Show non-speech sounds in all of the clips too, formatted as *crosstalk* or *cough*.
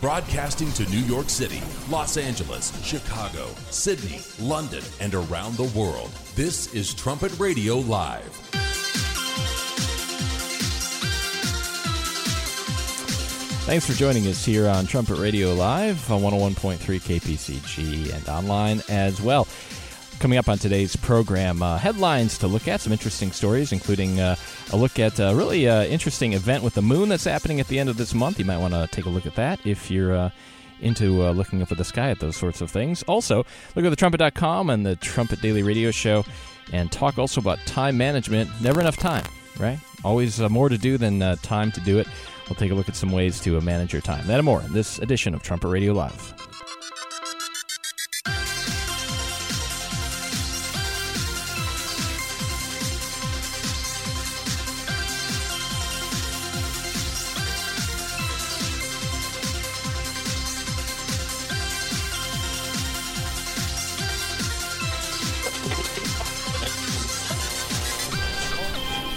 Broadcasting to New York City, Los Angeles, Chicago, Sydney, London, and around the world. This is Trumpet Radio Live. Thanks for joining us here on Trumpet Radio Live on 101.3 KPCG and online as well. Coming up on today's program, uh, headlines to look at, some interesting stories, including uh, a look at a really uh, interesting event with the moon that's happening at the end of this month. You might want to take a look at that if you're uh, into uh, looking up at the sky at those sorts of things. Also, look at the trumpet.com and the Trumpet Daily Radio Show and talk also about time management. Never enough time, right? Always uh, more to do than time to do it. We'll take a look at some ways to manage your time. That and more in this edition of Trumpet Radio Live.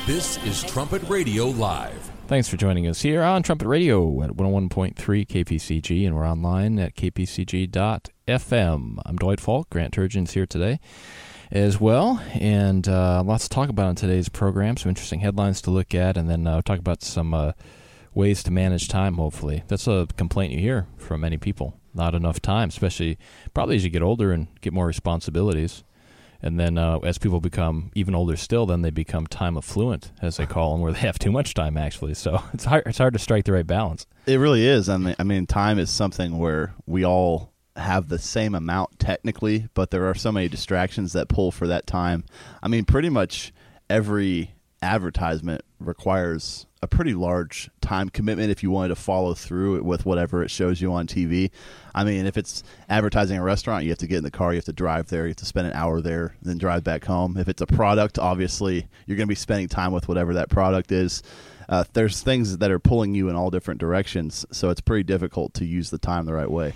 This is Trumpet Radio Live. Thanks for joining us here on Trumpet Radio at 101.3 KPCG, and we're online at kpcg.fm. I'm Dwight Falk. Grant Turgeon's here today as well, and uh, lots to talk about on today's program. Some interesting headlines to look at, and then uh, talk about some uh, ways to manage time, hopefully. That's a complaint you hear from many people. Not enough time, especially probably as you get older and get more responsibilities and then uh, as people become even older still, then they become time affluent, as they call them, where they *laughs* have too much time actually. So *laughs* it's hard. It's hard to strike the right balance. It really is. I mean, I mean, time is something where we all have the same amount technically, but there are so many distractions that pull for that time. I mean, pretty much every advertisement requires a pretty large time commitment if you wanted to follow through with whatever it shows you on TV. I mean, if it's advertising a restaurant, you have to get in the car, you have to drive there, you have to spend an hour there, then drive back home. If it's a product, obviously, you're going to be spending time with whatever that product is. Uh, there's things that are pulling you in all different directions, so it's pretty difficult to use the time the right way.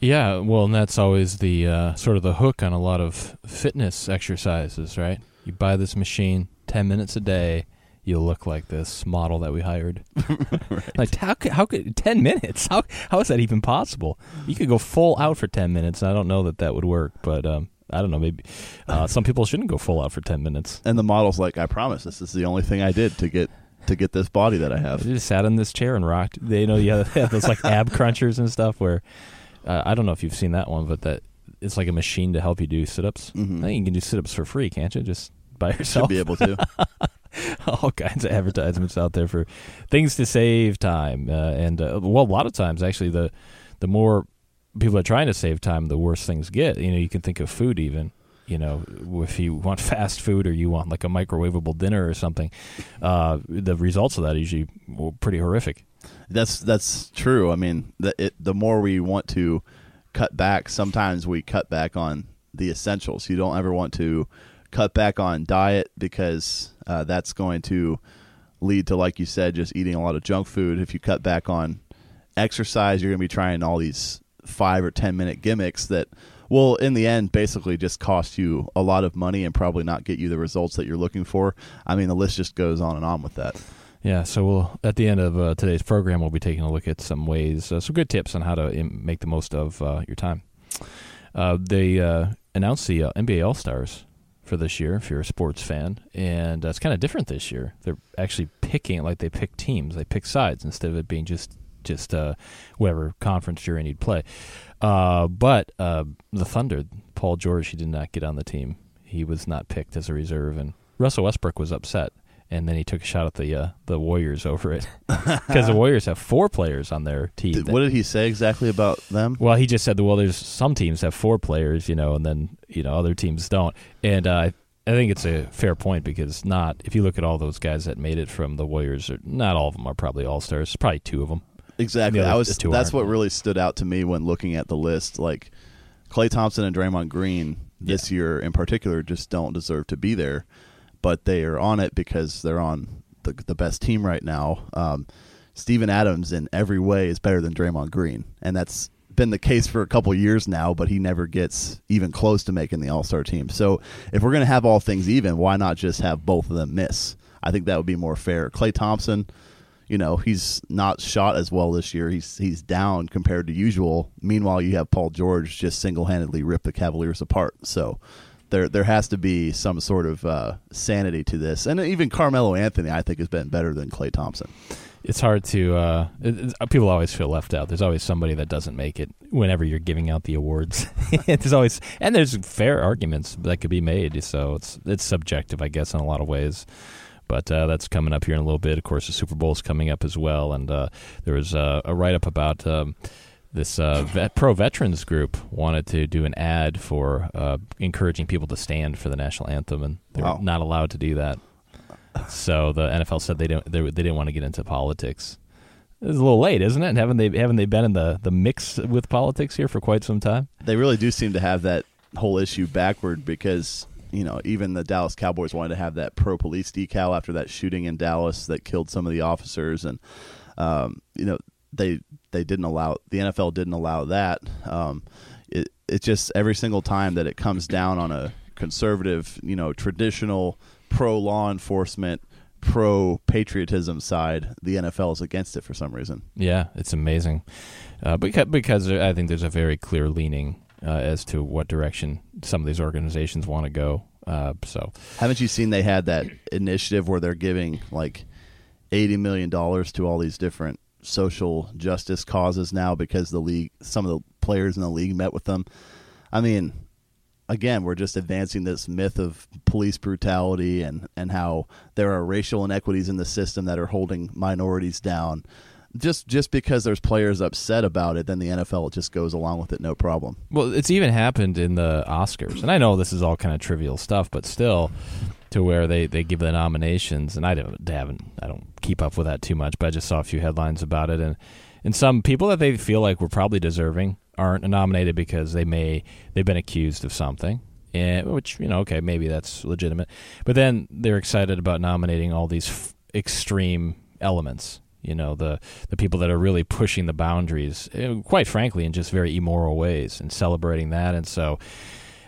Yeah, well, and that's always the uh, sort of the hook on a lot of fitness exercises, right? You buy this machine, 10 minutes a day, you'll look like this model that we hired. *laughs* right. Like how could, how could 10 minutes? How how is that even possible? You could go full out for 10 minutes. I don't know that that would work, but um, I don't know. Maybe uh, *laughs* some people shouldn't go full out for 10 minutes. And the model's like, I promise, this is the only thing I did to get to get this body that I have. I just sat in this chair and rocked. They you know you have those like ab *laughs* crunchers and stuff where uh, I don't know if you've seen that one, but that it's like a machine to help you do sit ups. Mm-hmm. I think you can do sit ups for free, can't you? Just by yourself. Should be able to. *laughs* all kinds of advertisements out there for things to save time, uh, and uh, well, a lot of times actually the the more people are trying to save time, the worse things get. You know, you can think of food even. You know, if you want *laughs* fast food or you want like a microwavable dinner or something, uh, the results of that are usually pretty horrific. That's that's true. I mean, the it, the more we want to cut back, sometimes we cut back on the essentials. You don't ever want to cut back on diet because uh, that's going to lead to, like you said, just eating a lot of junk food. If you cut back on exercise, you're going to be trying all these five or ten minute gimmicks that will, in the end, basically just cost you a lot of money and probably not get you the results that you're looking for. I mean, the list just goes on and on with that. Yeah, so we'll at the end of uh, today's program, we'll be taking a look at some ways, uh, some good tips on how to Im- make the most of uh, your time. Uh, they uh, announced the uh, NBA All Stars for this year if you're a sports fan, and uh, it's kind of different this year. They're actually picking like they pick teams, they pick sides instead of it being just just uh, whatever conference you're in you'd play. Uh, but uh, the Thunder, Paul George, he did not get on the team. He was not picked as a reserve, and Russell Westbrook was upset and then he took a shot at the uh, the Warriors over it *laughs* because the Warriors have four players on their team. Did, what did he say exactly about them? Well, he just said, well, there's some teams have four players, you know, and then you know other teams don't. And uh, I think it's a fair point because not if you look at all those guys that made it from the Warriors, not all of them are probably all stars. Probably two of them. Exactly. I was. That's what really stood out to me when looking at the list. Like Klay Thompson and Draymond Green this yeah. year in particular just don't deserve to be there but they are on it because they're on the, the best team right now. Um, Steven Adams in every way is better than Draymond Green, and that's been the case for a couple years now, but he never gets even close to making the All Star team. So if we're going to have all things even, why not just have both of them miss? I think that would be more fair. Klay Thompson, you know he's not shot as well this year. He's he's down compared to usual. Meanwhile, you have Paul George just single handedly rip the Cavaliers apart. So there there has to be some sort of uh, sanity to this. And even Carmelo Anthony, I think, has been better than Klay Thompson. It's hard to. Uh, it, people always feel left out. There's always somebody that doesn't make it whenever you're giving out the awards. *laughs* there's always and there's fair arguments that could be made. So it's it's subjective, I guess, in a lot of ways. But uh, that's coming up here in a little bit. Of course, the Super Bowl is coming up as well, and uh, there was uh, a write up about. Um, this uh, vet, pro veterans group wanted to do an ad for uh, encouraging people to stand for the national anthem, and they're wow. not allowed to do that. So the NFL said they don't they, they didn't want to get into politics. It's a little late, isn't it? And haven't they haven't they been in the, the mix with politics here for quite some time? They really do seem to have that whole issue backward because you know even the Dallas Cowboys wanted to have that pro police decal after that shooting in Dallas that killed some of the officers, and um, you know they they didn't allow the NFL didn't allow that. Um, it it just every single time that it comes down on a conservative, you know, traditional pro law enforcement, pro patriotism side, the NFL is against it for some reason. Yeah, it's amazing, uh, because because I think there's a very clear leaning uh, as to what direction some of these organizations want to go. Uh, so, haven't you seen they had that initiative where they're giving like eighty million dollars to all these different social justice causes now because the league, some of the players in the league met with them. I mean, again, we're just advancing this myth of police brutality and, and how there are racial inequities in the system that are holding minorities down. Just just because there's players upset about it, then the NFL just goes along with it, no problem. Well, it's even happened in the Oscars, and I know this is all kind of trivial stuff, but still, to where they, they give the nominations, and I don't haven't I don't keep up with that too much, but I just saw a few headlines about it, and and some people that they feel like were probably deserving aren't nominated because they may they've been accused of something, and which you know okay maybe that's legitimate, but then they're excited about nominating all these f- extreme elements. You know the the people that are really pushing the boundaries, eh, quite frankly, in just very immoral ways, and celebrating that, and so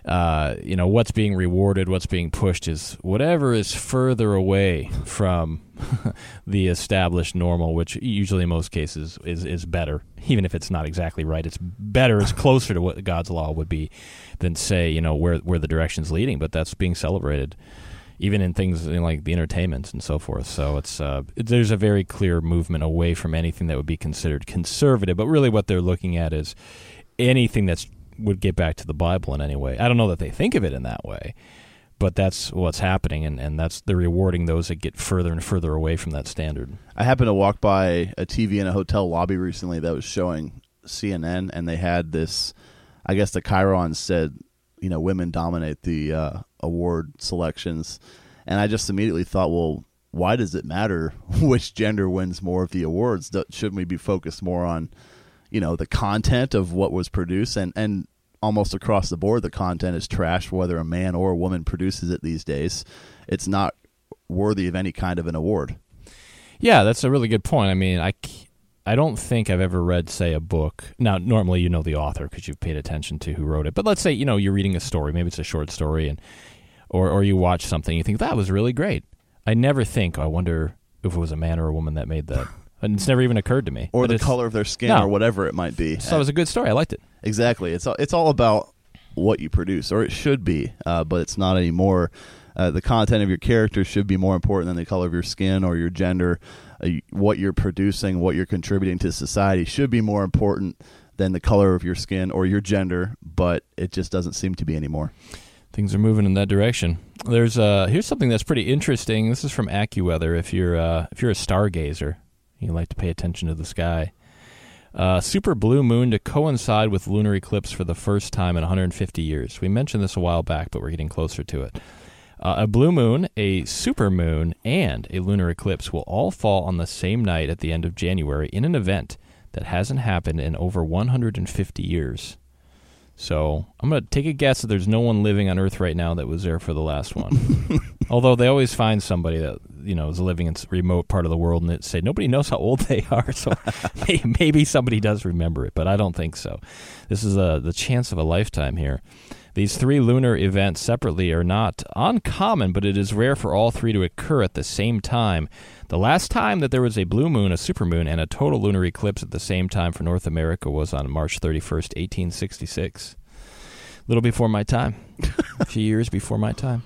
uh, you know what's being rewarded, what's being pushed is whatever is further away from *laughs* the established normal, which usually in most cases is is better, even if it's not exactly right. It's better, it's closer to what God's law would be than say you know where where the direction's leading. But that's being celebrated, even in things in like the entertainments and so forth. So it's uh, there's a very clear movement away from anything that would be considered conservative. But really, what they're looking at is anything that's would get back to the Bible in any way. I don't know that they think of it in that way, but that's what's happening, and, and that's they're rewarding those that get further and further away from that standard. I happened to walk by a TV in a hotel lobby recently that was showing CNN, and they had this. I guess the Chiron said, you know, women dominate the uh, award selections, and I just immediately thought, well, why does it matter *laughs* which gender wins more of the awards? Shouldn't we be focused more on you know the content of what was produced and and almost across the board the content is trash whether a man or a woman produces it these days it's not worthy of any kind of an award yeah that's a really good point i mean i I don't think I've ever read, say, a book. Now, normally you know the author because you've paid attention to who wrote it. But let's say you know you're reading a story, maybe it's a short story, and or or you watch something, you think that was really great. I never think, I wonder if it was a man or a woman that made that and it's never even occurred to me. Or the color of their skin, no. or whatever it might be. So it was a good story. I liked it. Exactly. It's all, it's all about what you produce, or it should be, uh, but it's not anymore. Uh, the content of your character should be more important than the color of your skin or your gender. Uh, what you're producing, what you're contributing to society, should be more important than the color of your skin or your gender. But it just doesn't seem to be anymore. Things are moving in that direction. There's uh, here's something that's pretty interesting. This is from AccuWeather. If you're uh, if you're a stargazer, you like to pay attention to the sky. Uh, super blue moon to coincide with lunar eclipse for the first time in 150 years. We mentioned this a while back, but we're getting closer to it. Uh, a blue moon, a super moon, and a lunar eclipse will all fall on the same night at the end of January in an event that hasn't happened in over 150 years. So I'm going to take a guess that there's no one living on Earth right now that was there for the last one. *laughs* Although they always find somebody that you know is living in a remote part of the world and it say nobody knows how old they are. *laughs* So *laughs* maybe somebody does remember it, but I don't think so. This is a, uh, the chance of a lifetime here. These three lunar events separately are not uncommon, but it is rare for all three to occur at the same time. The The last time that there was a blue moon, a supermoon, and a total lunar eclipse at the same time for North America was on March 31st, 1866. A little before my time, *laughs* a few years before my time.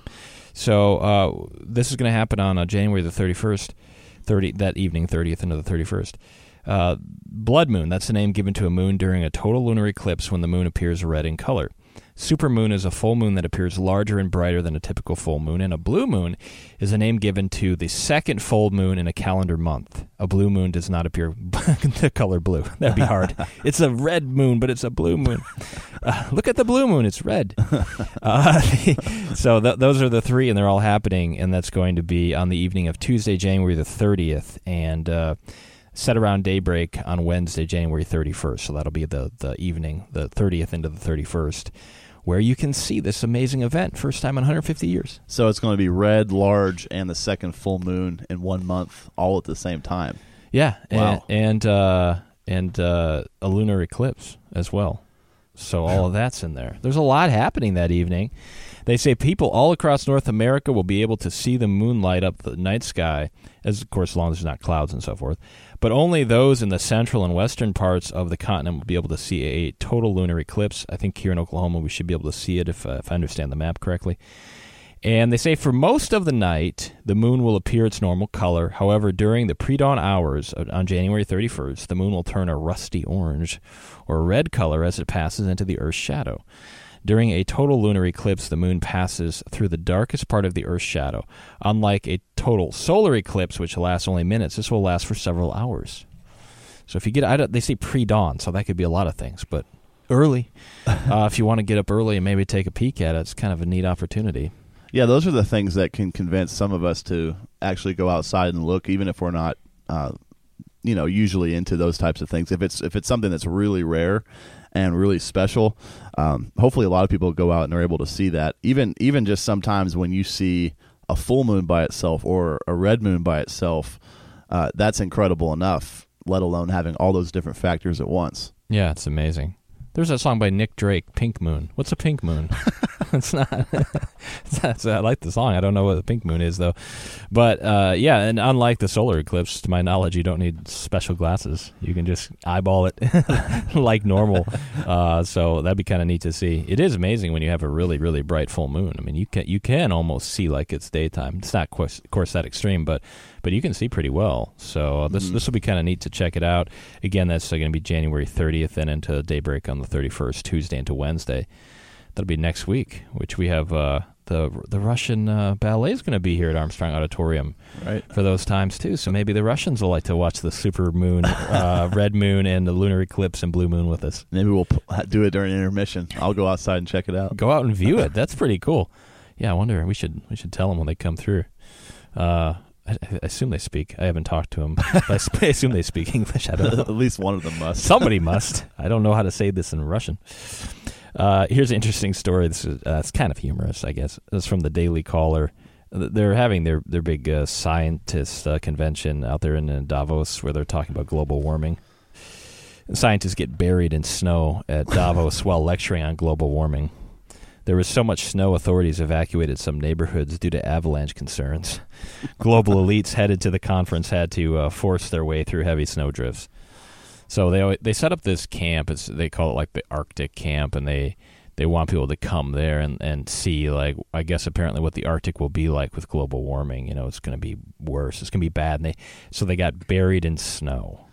So uh, this is going to happen on uh, January the 31st, 30 that evening, 30th into the 31st. Uh, blood moon, that's the name given to a moon during a total lunar eclipse when the moon appears red in color. Supermoon is a full moon that appears larger and brighter than a typical full moon, and a blue moon is a name given to the second full moon in a calendar month. A blue moon does not appear *laughs* the color blue. *laughs* That'd be hard. *laughs* it's a red moon, but it's a blue moon. Uh, look at the blue moon; it's red. Uh, so th- those are the three, and they're all happening, and that's going to be on the evening of Tuesday, January the thirtieth, and. Uh, set around daybreak on Wednesday, January 31st. So that'll be the, the evening, the 30th into the 31st where you can see this amazing event, first time in 150 years. So it's going to be red, large, and the second full moon in one month, all at the same time. Yeah, wow. and and, uh, and uh, a lunar eclipse as well. So all of that's in there. There's a lot happening that evening. They say people all across North America will be able to see the moon light up the night sky, as of course, as long as there's not clouds and so forth but only those in the central and western parts of the continent will be able to see a total lunar eclipse. I think here in Oklahoma we should be able to see it if, uh, if I understand the map correctly. And they say for most of the night, the moon will appear its normal color. However, during the pre dawn hours on January 31st, the moon will turn a rusty orange or red color as it passes into the Earth's shadow. During a total lunar eclipse, the moon passes through the darkest part of the Earth's shadow. Unlike a total solar eclipse, which lasts only minutes, this will last for several hours. So if you get, I don't, they say pre-dawn, so that could be a lot of things, but early. *laughs* uh, if you want to get up early and maybe take a peek at it, it's kind of a neat opportunity. Yeah, those are the things that can convince some of us to actually go outside and look, even if we're not, uh, you know, usually into those types of things. If it's if it's something that's really rare and really special. Um, hopefully, a lot of people go out and are able to see that. Even even just sometimes when you see a full moon by itself or a red moon by itself, uh, that's incredible enough. Let alone having all those different factors at once. Yeah, it's amazing. There's a song by Nick Drake, "Pink Moon." What's a pink moon? *laughs* *laughs* it's not. it's not I like the song. I don't know what the pink moon is though. But uh, yeah, and unlike the solar eclipse, to my knowledge, you don't need special glasses. You can just eyeball it *laughs* like normal. Uh, so that'd be kind of neat to see. It is amazing when you have a really, really bright full moon. I mean, you can you can almost see like it's daytime. It's not, course, of course, that extreme, but but you can see pretty well. So this mm-hmm. this will be kind of neat to check it out. Again, that's going to be January 30th and into daybreak on the 31st, Tuesday into Wednesday. That'll be next week, which we have uh, the the Russian uh, ballet is going to be here at Armstrong Auditorium right. for those times too. So maybe the Russians will like to watch the super moon, *laughs* uh, red moon, and the lunar eclipse and blue moon with us. Maybe we'll do it during intermission. I'll go outside and check it out. Go out and view it. That's pretty cool. Yeah, I wonder. We should we should tell them when they come through. Uh, I, I, assume they speak. I haven't talked to them. *laughs* I assume they speak English. I don't know. *laughs* At least one of them must. Somebody *laughs* must. I don't know how to say this in Russian. Uh, here's an interesting story. This is uh, it's kind of humorous, I guess. It's from the Daily Caller. They're having their their big uh, scientist uh, convention out there in, in Davos, where they're talking about global warming. scientists get buried in snow at Davos while lecturing on global warming. There was so much snow, authorities evacuated some neighborhoods due to avalanche concerns. *laughs* Global elites headed to the conference had to uh, force their way through heavy snowdrifts. So they they set up this camp. It's, they call it like the Arctic camp, and they they want people to come there and, and see like I guess apparently what the Arctic will be like with global warming. You know, it's going to be worse. It's going to be bad. And they so they got buried in snow.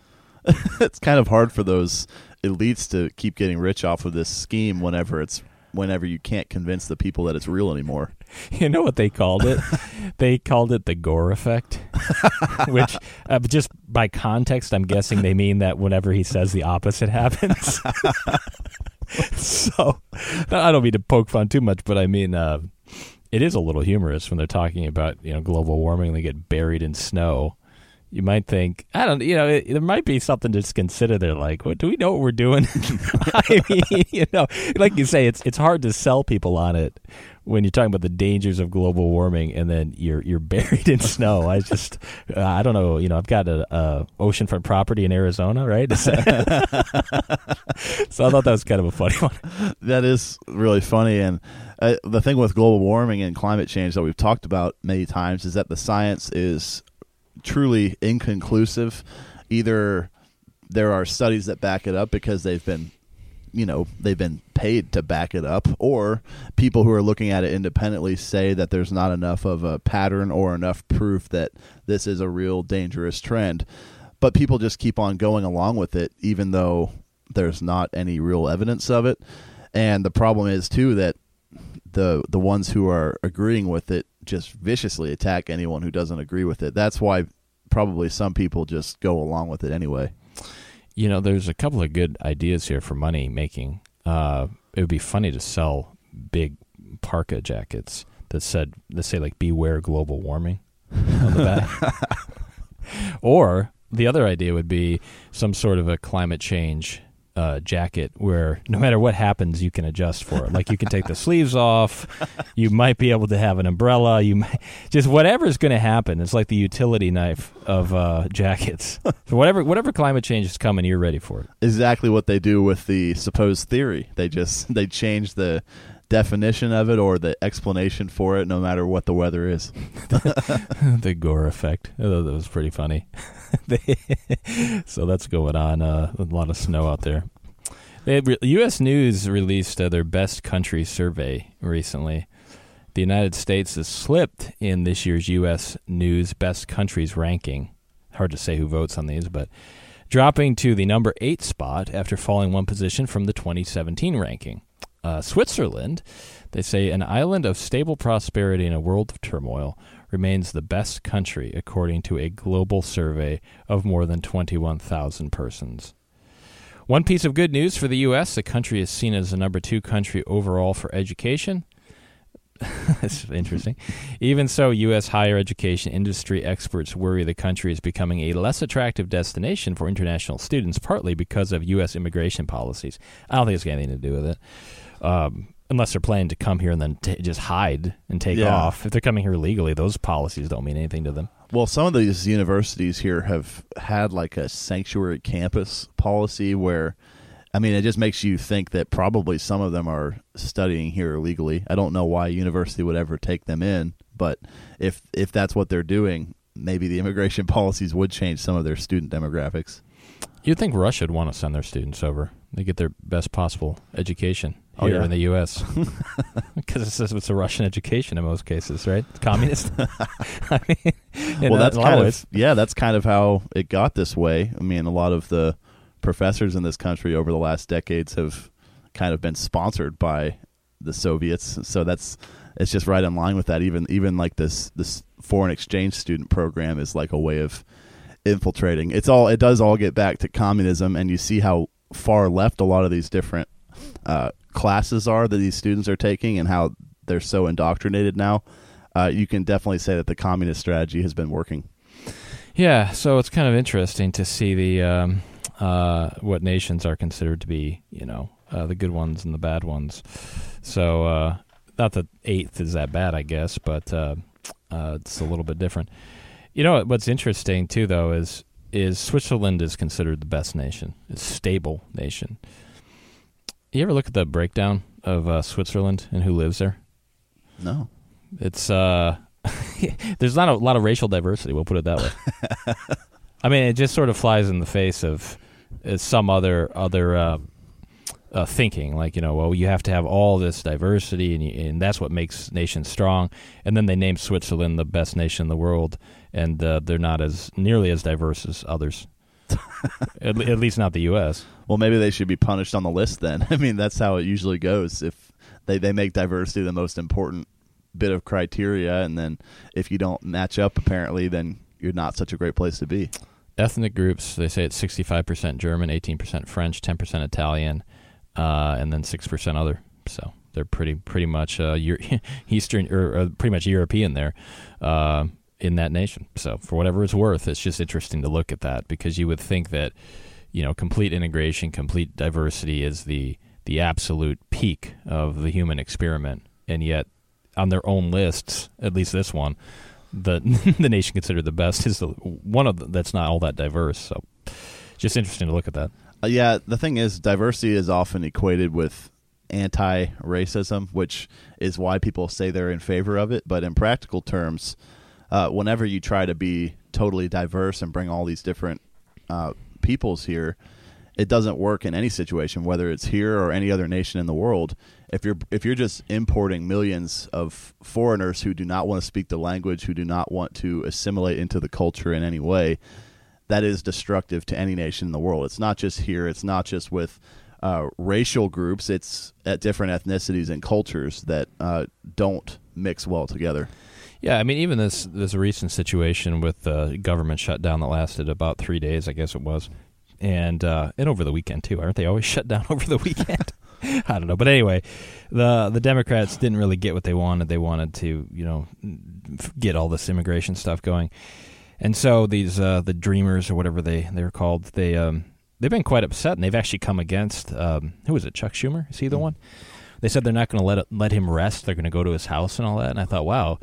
*laughs* it's kind of hard for those elites to keep getting rich off of this scheme whenever it's whenever you can't convince the people that it's real anymore. *laughs* You know what they called it? *laughs* they called it the Gore effect, *laughs* which uh, just by context, I'm guessing they mean that whenever he says the opposite happens. so I don't mean to poke fun too much, but I mean uh, it is a little humorous when they're talking about you know global warming. They get buried in snow you might think I don't you know it, there might be something to consider there like what do we know what we're doing? *laughs* I mean *laughs* you know like you say it's it's hard to sell people on it when you're talking about the dangers of global warming and then you're you're *laughs* buried in snow. I just uh, I don't know you know I've got a, a oceanfront property in Arizona right? So I thought that was kind of a funny one. That is really funny. And uh, the thing with global warming and climate change that we've talked about many times is that the science is truly inconclusive. Either there are studies that back it up because they've been you know they've been paid to back it up or people who are looking at it independently say that there's not enough of a pattern or enough proof that this is a real dangerous trend but people just keep on going along with it even though there's not any real evidence of it and the problem is too that the the ones who are agreeing with it just viciously attack anyone who doesn't agree with it that's why probably some people just go along with it anyway You know, there's a couple of good ideas here for money making. Uh, it would be funny to sell big parka jackets that said, let's say, like "Beware global warming" on the back. *laughs* or the other idea would be some sort of a climate change uh, jacket where no matter what happens, you can adjust for it. Like you can take the sleeves off. You might be able to have an umbrella. You might, just whatever's going to happen. It's like the utility knife of uh, jackets. so whatever whatever climate change is coming, you're ready for it. exactly what they do with the supposed theory. They just they change the definition of it or the explanation for it no matter what the weather is. *laughs* the Gore effect. Thought that was pretty funny. *laughs* so that's going on. Uh, a lot of snow out there. Re- U.S. News released uh, their best country survey recently. The United States has slipped in this year's U.S. News best countries ranking. Hard to say who votes on these, but dropping to the number eight spot after falling one position from the 2017 ranking. Uh, Switzerland, they say an island of stable prosperity in a world of turmoil, remains the best country according to a global survey of more than 21,000 persons. One piece of good news for the U.S. the country is seen as the number two country overall for education. *laughs* That's interesting. Even so, U.S. higher education industry experts worry the country is becoming a less attractive destination for international students, partly because of U.S. immigration policies. I don't think it's got anything to do with it. Um, unless they're planning to come here and then t- just hide and take Yeah. off. If they're coming here legally, those policies don't mean anything to them. Well, some of these universities here have had like a sanctuary campus policy where I mean, it just makes you think that probably some of them are studying here illegally. I don't know why a university would ever take them in, but if if that's what they're doing, maybe the immigration *laughs* policies would change some of their student demographics. You'd think Russia would want to send their students over. They get their best possible education Oh, here yeah. in the U.S. Because *laughs* *laughs* it's, it's a Russian education in most cases, right? It's communist. *laughs* I mean, well, that's in kind of yeah, that's kind of how it got this way. I mean, a lot of the professors in this country over the last decades have kind of been sponsored by the Soviets, so that's it's just right in line with that. Even even like this this foreign exchange student program is like a way of infiltrating. It's all it does all get back to communism, and you see how far left a lot of these different uh, classes are that these students are taking, and how they're so indoctrinated now. Uh, you can definitely say that the communist strategy has been working. Yeah, so it's kind of interesting to see the um, uh, what nations are considered to be, you know, uh, the good ones and the bad ones. So uh, not that eighth is that bad, I guess, but uh, it's a little bit different. You know what's interesting too, though, is is Switzerland is considered the best nation, it's a stable nation. You ever look at the breakdown of uh, Switzerland and who lives there? No. It's uh *laughs* there's not a lot of racial diversity, we'll put it that way. *laughs* I mean, it just sort of flies in the face of uh, some other other uh, uh, thinking, like you know, well, you have to have all this diversity, and, you, and that's what makes nations strong. And then they name Switzerland the best nation in the world, and uh, they're not as nearly as diverse as others. *laughs* at, at least not the U.S. Well, maybe they should be punished on the list then. *laughs* I mean, that's how it usually goes. If they, they make diversity the most important bit of criteria, and then if you don't match up, apparently, then you're not such a great place to be. ethnic groups they say it's 65% german 18% french 10% italian uh, and then 6% other so they're pretty pretty much uh, *laughs* eastern or uh, pretty much european there uh, in that nation so for whatever it's worth it's just interesting to look at that because you would think that you know complete integration complete diversity is the the absolute peak of the human experiment and yet on their own lists at least this one the *laughs* the nation considered the best is the one of the, that's not all that diverse. So, just interesting to look at that. Uh, yeah, the thing is, diversity is often equated with anti-racism, which is why people say they're in favor of it. But in practical terms, uh, whenever you try to be totally diverse and bring all these different uh, peoples here. It doesn't work in any situation, whether it's here or any other nation in the world. If you're if you're just importing millions of foreigners who do not want to speak the language, who do not want to assimilate into the culture in any way, that is destructive to any nation in the world. It's not just here. It's not just with uh, racial groups. It's at different ethnicities and cultures that uh, don't mix well together. Yeah, I mean, even this this recent situation with the government shutdown that lasted about three days, I guess it was, and uh, and over the weekend too. Aren't they always *laughs* shut down over the weekend? *laughs* I don't know, but anyway, the the Democrats didn't really get what they wanted. They wanted to, you know, get all this immigration stuff going, and so these uh, the Dreamers or whatever they they were called, they um, they've been quite upset, and they've actually come against um, who is it? Chuck Schumer? Is he the mm-hmm. one? They said they're not going to let it, let him rest. They're going to go to his house and all that. And I thought, wow,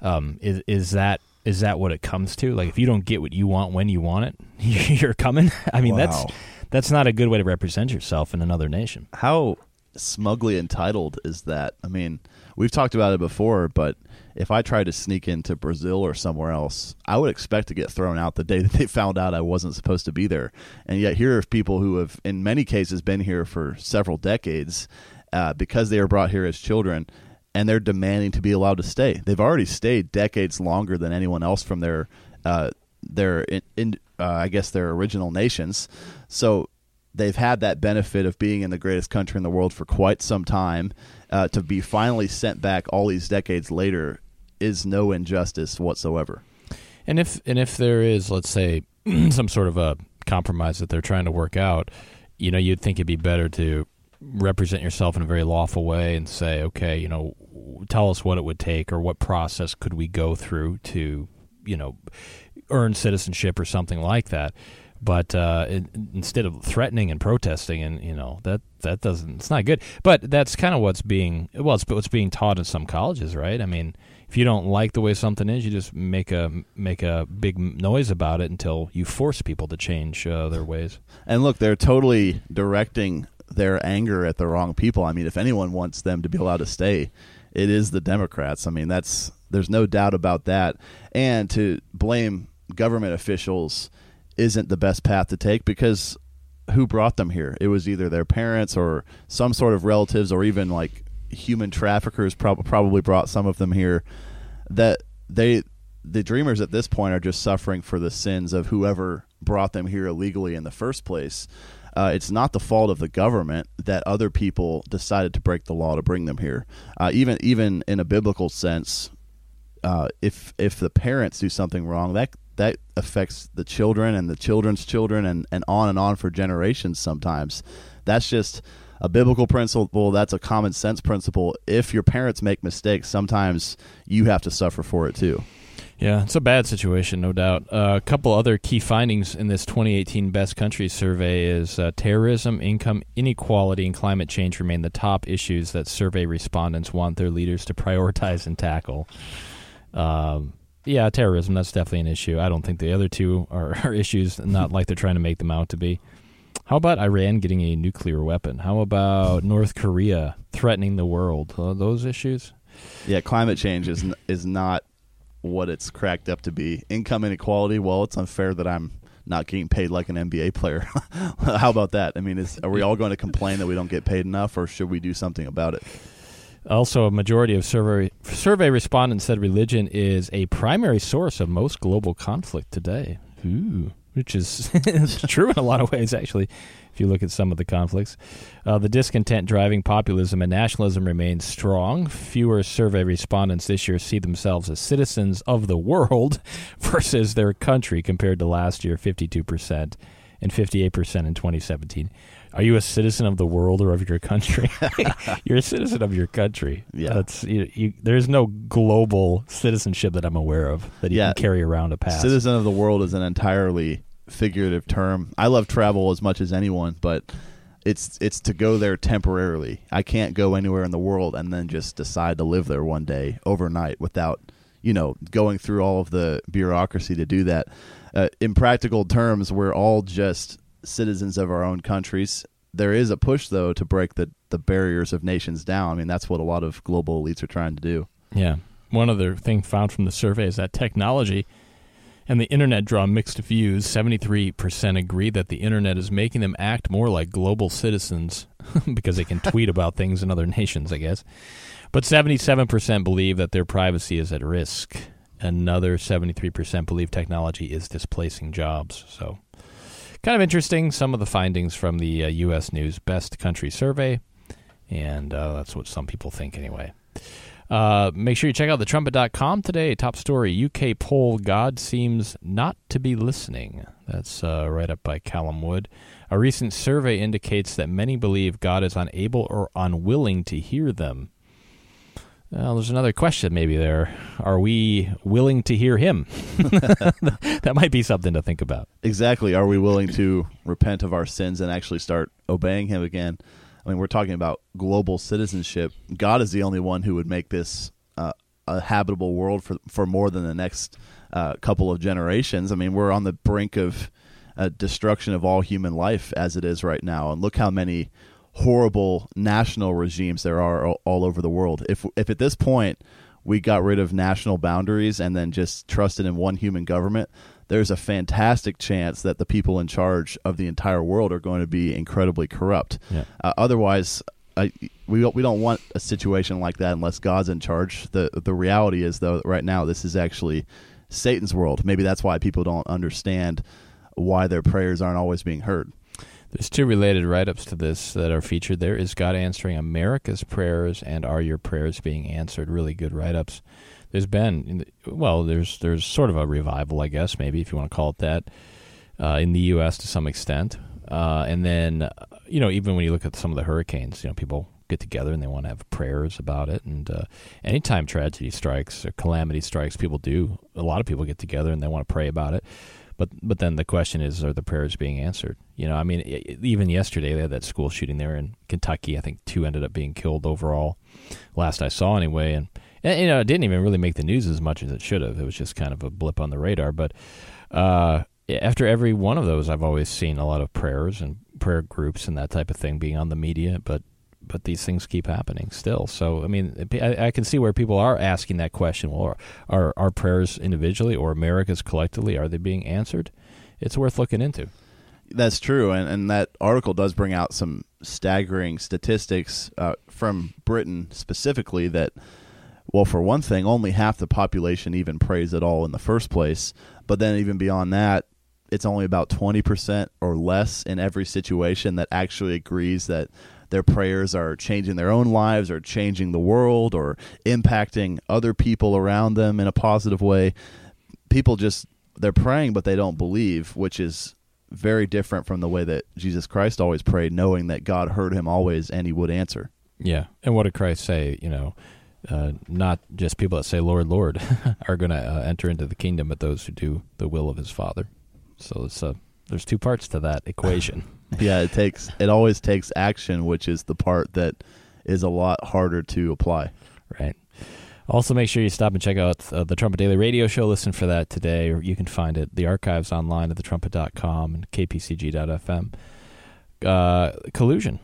um, is is that is that what it comes to? Like, if you don't get what you want when you want it, *laughs* you're coming. I mean, wow. that's that's not a good way to represent yourself in another nation. How smugly entitled is that? I mean, we've talked about it before, but if I tried to sneak into Brazil or somewhere else, I would expect to get thrown out the *laughs* day that they found out I wasn't supposed to be there. And yet, here are people who have, in many cases, been here for several decades uh, because they were brought here as children, and they're demanding to be allowed to stay. They've already stayed decades longer than anyone else from their uh, their in, in uh, I guess their original nations. So they've had that benefit of being in the greatest country in the world for quite some time. Uh, to be finally sent back all these decades later is no injustice whatsoever. And if and if there is, let's say, *clears throat* some sort of a compromise that they're trying to work out, you know, you'd think it'd be better to represent yourself in a very lawful way and say, okay, you know, tell us what it would take or what process could we go through to, you know, earn citizenship or something like that. But uh, it, instead of threatening and protesting, and you know that that doesn't it's not good. But that's kind of what's being well, it's what's being taught in some colleges, right? I mean, if you don't like the way something is, you just make a make a big noise about it until you force people to change uh, their ways. And look, they're totally directing their anger at the wrong people. I mean, if anyone wants them to be allowed to stay, it is the Democrats. I mean, that's there's no doubt about that. And to blame government officials isn't the best path to take because who brought them here? It was either their parents or some sort of relatives or even like human traffickers prob- probably brought some of them here that they the dreamers at this point are just suffering for the sins of whoever brought them here illegally in the first place uh, it's not the fault of the government that other people decided to break the law to bring them here. Uh, even even in a biblical sense, uh, if if the parents do something wrong, that that affects the children and the children's children and, and on and on for generations. Sometimes that's just a biblical principle. That's a common sense principle. If your parents make mistakes, sometimes you have to suffer for it too. Yeah, it's a bad situation, no doubt. Uh, a couple other key findings in this 2018 Best Countries survey is uh, terrorism, income inequality, and climate change remain the top issues that survey respondents want their leaders to prioritize and tackle. Um, yeah, terrorism, that's definitely an issue. I don't think the other two are, *laughs* are issues, not like they're trying to make them out to be. How about Iran getting a nuclear weapon? How about North Korea threatening the world? Uh, those issues? Yeah, climate change is is not what it's cracked up to be. Income inequality. Well, it's unfair that I'm not getting paid like an NBA player. *laughs* How about that? I mean, is, are we all going to complain that we don't get paid enough, or should we do something about it? Also, a majority of survey survey respondents said religion is a primary source of most global conflict today. Ooh, which is *laughs* true in a lot of ways, actually if you look at some of the conflicts. Uh, the discontent driving populism and nationalism remains strong. Fewer survey respondents this year see themselves as citizens of the world *laughs* versus their country compared to last year, 52% and 58% in 2017. Are you a citizen of the world or of your country? *laughs* You're a citizen of your country. Yeah, that's you, you, there's no global citizenship that I'm aware of that you yeah. can carry around a pass. Citizen of the world is an entirely figurative term. I love travel as much as anyone, but it's it's to go there temporarily. I can't go anywhere in the world and then just decide to live there one day overnight without you know going through all of the bureaucracy to do that. Uh, in practical terms, we're all just citizens of our own countries. There is a push though to break the the barriers of nations down. I mean, that's what a lot of global elites are trying to do. Yeah. One other thing found from the survey is that technology And the internet draw mixed views. 73% agree that the internet is making them act more like global citizens *laughs* because they can *laughs* tweet about things in other nations, I guess. But 77% believe that their privacy is at risk. Another 73% believe technology is displacing jobs. So, kind of interesting some of the findings from the uh, U.S. News Best Country Survey. And uh, that's what some people think, anyway. Uh, make sure you check out thetrumpet.com today. Top story UK poll God seems not to be listening. That's uh, right up by Callum Wood. A recent survey indicates that many believe God is unable or unwilling to hear them. Well, there's another question maybe there. Are we willing to hear him? *laughs* that might be something to think about. Exactly. Are we willing to repent of our sins and actually start obeying him again? I mean, we're talking about global citizenship. God is the only one who would make this uh, a habitable world for for more than the next uh, couple of generations. I mean, we're on the brink of uh, destruction of all human life as it is right now, and look how many horrible national regimes there are all, all over the world. If if at this point we got rid of national boundaries and then just trusted in one human government, there's a fantastic chance that the people in charge of the entire world are going to be incredibly corrupt. Yeah. Uh, otherwise, I, we don't, we don't want a situation like that unless God's in charge. the The reality is, though, right now this is actually Satan's world. Maybe that's why people don't understand why their prayers aren't always being heard. There's two related write ups to this that are featured there. Is God answering America's prayers and are your prayers being answered? Really good write ups there's been well, there's there's sort of a revival, I guess, maybe if you want to call it that, uh, in the U.S. to some extent. Uh, and then, you know, even when you look at some of the hurricanes, you know, people get together and they want to have prayers about it. And uh, anytime tragedy strikes or calamity strikes, people do. A lot of people get together and they want to pray about it. But but then the question is, are the prayers being answered? You know, I mean, even yesterday they had that school shooting there in Kentucky. I think two ended up being killed overall. Last I saw, anyway, and and, you know, it didn't even really make the news as much as it should have. It was just kind of a blip on the radar. But uh, after every one of those, I've always seen a lot of prayers and prayer groups and that type of thing being on the media. But but these things keep happening still. So I mean, I, I can see where people are asking that question. Well, are our prayers individually or America's collectively are they being answered? It's worth looking into. That's true, and, and that article does bring out some staggering statistics uh, from Britain specifically that well, for one thing, only half the population even prays at all in the first place. But then, even beyond that, it's only about 20% or less in every situation that actually agrees that their prayers are changing their own lives or changing the world or impacting other people around them in a positive way. People just, they're praying, but they don't believe, which is very different from the way that Jesus Christ always prayed, knowing that God heard him always and he would answer. Yeah. And what did Christ say? You know, uh, not just people that say "Lord, Lord" *laughs* are going to uh, enter into the kingdom, but those who do the will of His Father. So it's uh, there's two parts to that equation. *laughs* *laughs* yeah, it takes it always takes action, which is the part that is a lot harder to apply. Right. Also, make sure you stop and check out uh, the Trumpet Daily Radio Show. Listen for that today. You can find it the archives online at thetrumpet.com and kpcg.fm. Uh, collusion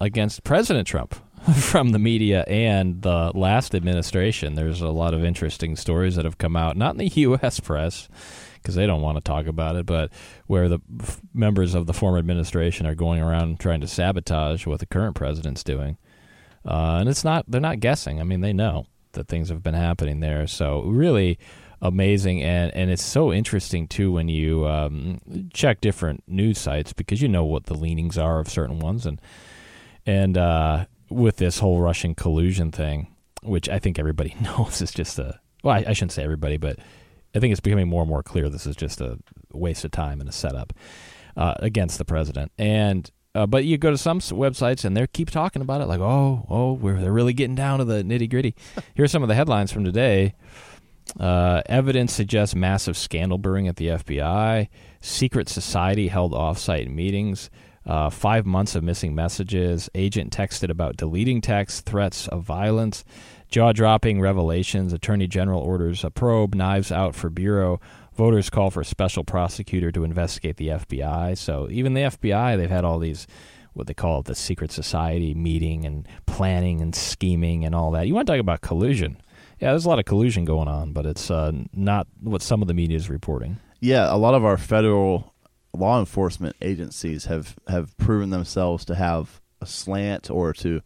against President Trump *laughs* from the media and the last administration. There's a lot of interesting stories that have come out, not in the *laughs* U.S. press because they don't want to talk about it, but where the f- members of the former administration are going around trying to sabotage what the current president's doing. Uh, and it's not, they're not guessing. I mean, they know that things have been happening there. So, really amazing. And, and it's so interesting, too, when you um, check different news sites because you know what the leanings are of certain ones. And, and, uh, with this whole Russian collusion thing, which I think everybody *laughs* knows is just a well, I, I, shouldn't say everybody, but I think it's becoming more and more clear this is just a waste of time and a setup uh, against the president. And uh, but you go to some websites and they keep talking about it like, oh, oh, we're they're really getting down to the nitty gritty. *laughs* Here are some of the headlines from today. Uh, evidence suggests massive scandal brewing at the FBI. Secret society held offsite meetings. Uh, five months of missing messages. Agent texted about deleting texts, threats of violence, jaw dropping revelations. Attorney General orders a probe, knives out for Bureau. Voters call for special prosecutor to investigate the FBI. So even the FBI, they've had all these, what they call the secret society meeting and planning and scheming and all that. You want to talk about collusion? Yeah, there's a lot of collusion going on, but it's uh, not what some of the media is reporting. Yeah, a lot of our federal law enforcement agencies have have proven themselves to have a slant or to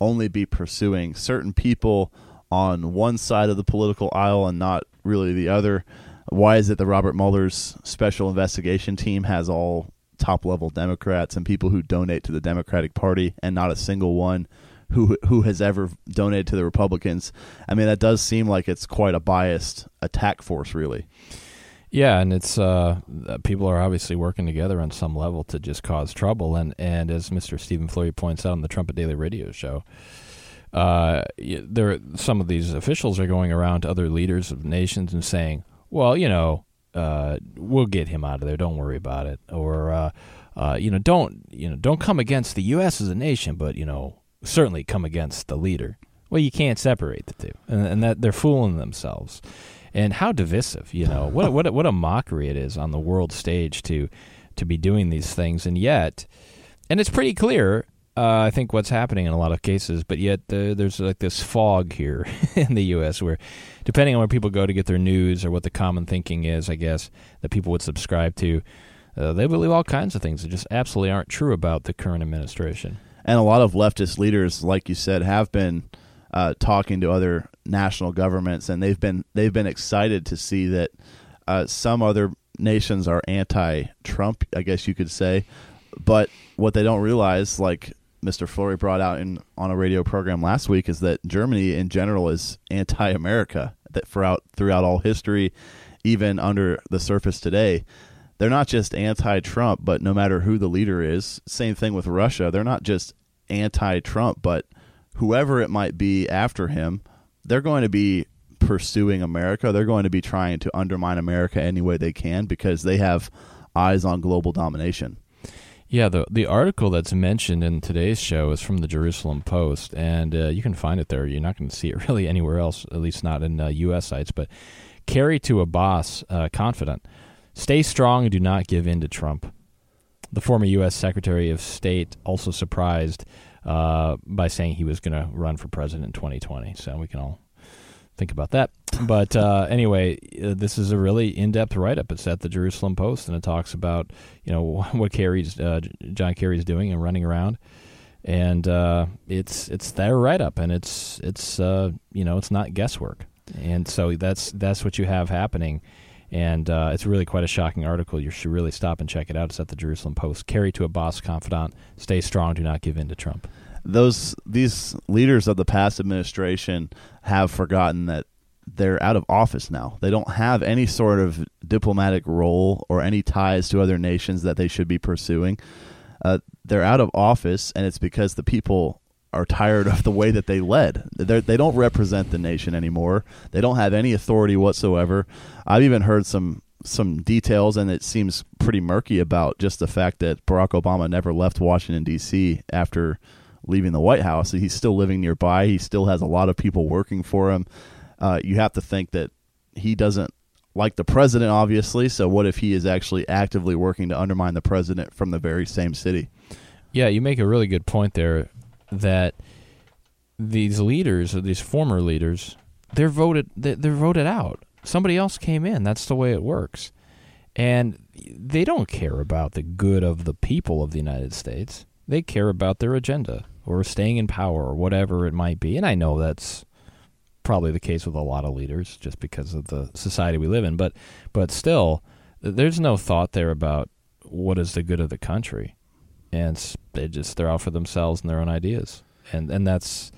only be pursuing certain people on one side of the political aisle and not really the other. Why is it that Robert Mueller's special investigation team has all top level Democrats and people who donate to the Democratic Party and not a single one who who has ever donated to the Republicans? I mean, that does seem like it's quite a biased attack force, really. Yeah, and it's uh, people are obviously working together on some level to just cause trouble, and and as Mr. Stephen Flurry points out on the Trumpet Daily Radio Show, uh, there some of these officials are going around to other leaders of nations and saying, well, you know, uh, we'll get him out of there. Don't worry about it. Or, uh, uh, you know, don't you know, don't come against the U.S. as a nation, but you know, certainly come against the leader. Well, you can't separate the two, and, and that they're fooling themselves. And how divisive, you know, what what what a mockery it is on the world stage to to be doing these things, and yet, and it's pretty clear uh, I think what's happening in a lot of cases, but yet uh, there's like this fog here *laughs* in the U.S. where, depending on where people go to get their news or what the common thinking is, I guess that people would subscribe to, uh, they believe all kinds of things that just absolutely aren't true about the current administration. And a lot of leftist leaders, like you said, have been uh, talking to other national governments, and they've been they've been excited to see that uh, some other nations are anti-Trump, I guess you could say. But what they don't realize, like Mr. Flurry brought out in on a radio program last week is that Germany in general is anti-America. That throughout throughout all history, even under the surface today, they're not just anti-Trump, but no matter who the leader is, same thing with Russia. They're not just anti-Trump, but whoever it might be after him, they're going to be pursuing America. They're going to be trying to undermine America any way they can because they have eyes on global domination. Yeah, the the article that's mentioned in today's show is from the Jerusalem Post, and uh, you can find it there. You're not going to see it *laughs* really anywhere else, at least not in uh, U.S. sites. But Kerry to Abbas, uh, confident, stay strong and do not give in to Trump. The former U.S. Secretary of State also surprised uh, by saying he was going to run for president in 2020. So we can all think about that. But uh, *laughs* anyway, uh, this is a really in-depth write-up. It's at the Jerusalem Post, and it talks about you know *laughs* what Kerry's uh, John Kerry's doing and running around, and uh, it's it's their write-up, and it's it's uh, you know it's not guesswork, and so that's that's what you have happening. And uh, it's really quite a shocking article. You should really stop and check it out. It's at the Jerusalem Post. Kerry to Abbas confidant. Stay strong. Do not give in to Trump those these leaders of the past administration have forgotten that they're out of office now. They don't have any sort of diplomatic role or any ties to other nations that they should be pursuing. Uh, they're out of office, and it's because the people are tired of the way that they led. They're, they do not represent the nation anymore. They don't have any authority whatsoever. I've even heard some some details, and it seems pretty murky about just the fact that Barack Obama never left Washington D.C. after leaving the White House. He's still living nearby. He still has a lot of people working for him. Uh, you have to think that he doesn't like the president, obviously. So, what if he is actually actively working to undermine the president from the very same city? Yeah, you make a really good point there that these leaders, or these former leaders, they're voted they're voted out. Somebody else came in. That's the way it works. And they don't care about the good of the people of the United States. They care about their agenda or staying in power or whatever it might be. And I know that's probably the case with a lot of leaders just because of the society we live in, but but still there's no thought there about what is the good of the country. And they just they're out for themselves and their own ideas. And and that's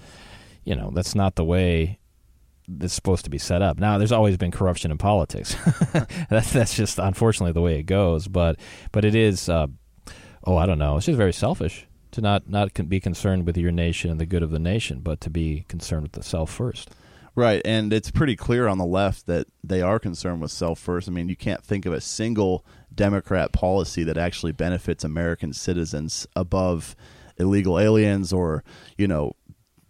you know, that's not the way it's supposed to be set up. Now, there's always been corruption in politics. *laughs* that's that's just unfortunately the way it goes. But but it is. Uh, oh, I don't know. It's just very selfish to not not be concerned with your nation and the good of the nation, but to be concerned with the self first. Right, and it's pretty clear on the left that they are concerned with self first. I mean, you can't think of a single Democrat policy that actually benefits American citizens above illegal aliens or, you know,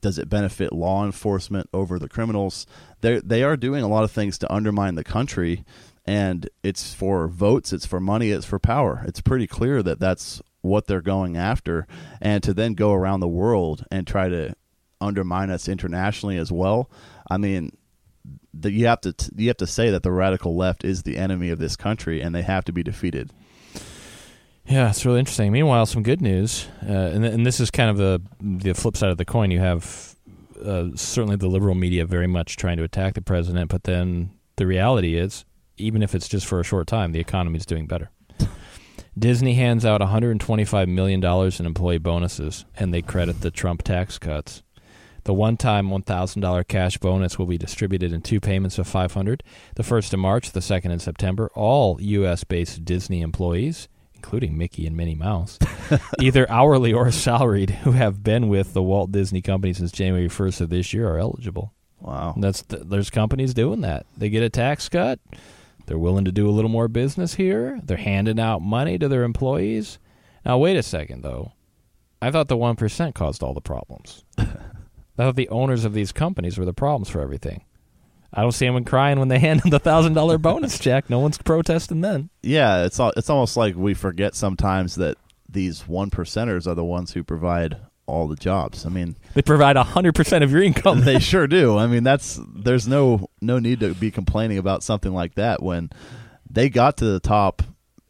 does it benefit law enforcement over the criminals? They they are doing a lot of things to undermine the country and it's for votes, it's for money, it's for power. It's pretty clear that that's what they're going after and to then go around the world and try to undermine us internationally as well. I mean, that you have to you have to say that the radical left is the enemy of this country and they have to be defeated. Yeah, it's really interesting. Meanwhile, some good news, uh, and, and this is kind of the the flip side of the coin. You have uh, certainly the liberal media very much trying to attack the president, but then the reality is, even if it's just for a short time, the economy is doing better. Disney hands out 125 million dollars in employee bonuses, and they credit the Trump tax cuts. The one-time $1,000 cash bonus will be distributed in two payments of 500. The first in March, the second in September. All U.S.-based Disney employees including Mickey and Minnie Mouse, *laughs* either hourly or salaried, who have been with the Walt Disney Company since January 1st of this year are eligible. Wow. That's th- there's companies doing that. They get a tax cut. They're willing to do a little more business here. They're handing out money to their employees. Now wait a second though. I thought the 1% caused all the problems. *laughs* I thought the owners of these companies were the problems for everything. I don't see anyone crying when they *laughs* hand them the thousand dollar bonus check. No one's protesting then. Yeah, it's all, it's almost like we forget sometimes that these one percenters are the ones who provide all the jobs. I mean, they provide hundred percent of your income. *laughs* they sure do. I mean, that's there's no no need to be complaining about something like that when they got to the top.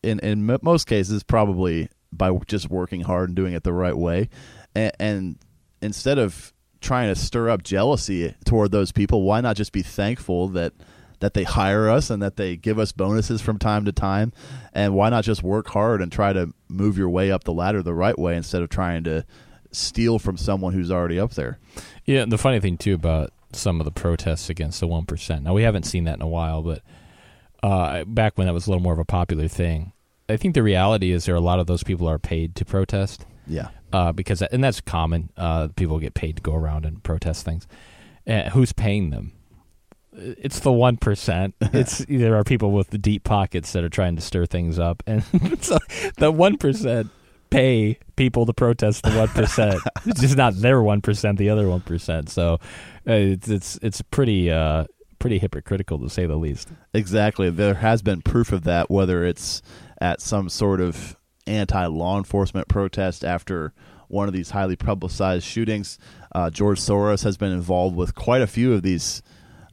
In in m- most cases, probably by just working hard and doing it the right way, and, and instead of trying to stir up jealousy toward those people, why not just be thankful that that they hire us and that they give us bonuses from time to time? And why not just work hard and try to move your way up the ladder the right way instead of trying to steal from someone who's already up there? Yeah, and the funny thing too about some of the protests against the one percent. Now we haven't seen that in a while, but uh, back when that was a little more of a popular thing, I think the reality is there are a lot of those people are paid to protest. Yeah. Uh, because and that's common. Uh, people get paid to go around and protest things. Uh, who's paying them? It's the one percent. *laughs* It's there are people with the deep pockets that are trying to stir things up, and *laughs* so the one percent pay people to protest the one percent. *laughs* it's just not their one percent, the other one percent. So uh, it's it's it's pretty uh, pretty hypocritical to say the least. Exactly. There has been proof of that, whether it's at some sort of anti law enforcement protest after one of these highly publicized shootings. Uh, George Soros has been involved with quite a few of these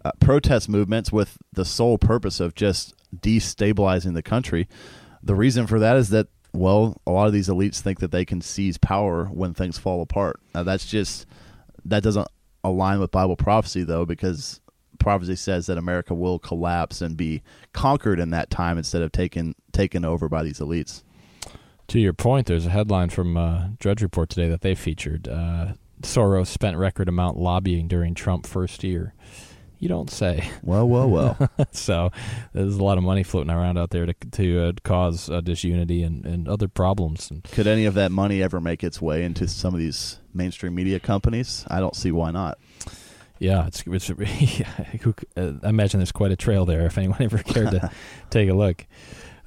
uh, protest movements with the sole purpose of just destabilizing the country. The reason for that is that, well, a lot of these elites think that they can seize power when things fall apart. Now, that's just, that doesn't align with Bible prophecy, though, because prophecy says that America will collapse and be conquered in that time instead of taken taken over by these elites. To your point, there's a headline from uh, Drudge Report today that they featured. Uh, Soros spent record amount lobbying during Trump first year. You don't say. Well, well, well. *laughs* so there's a lot of money floating around out there to to uh, cause uh, disunity and, and other problems. Could any of that money ever make its way into some of these mainstream media companies? I don't see why not. Yeah, it's, it's *laughs* yeah, uh, I imagine there's quite a trail there if anyone ever cared to *laughs* take a look.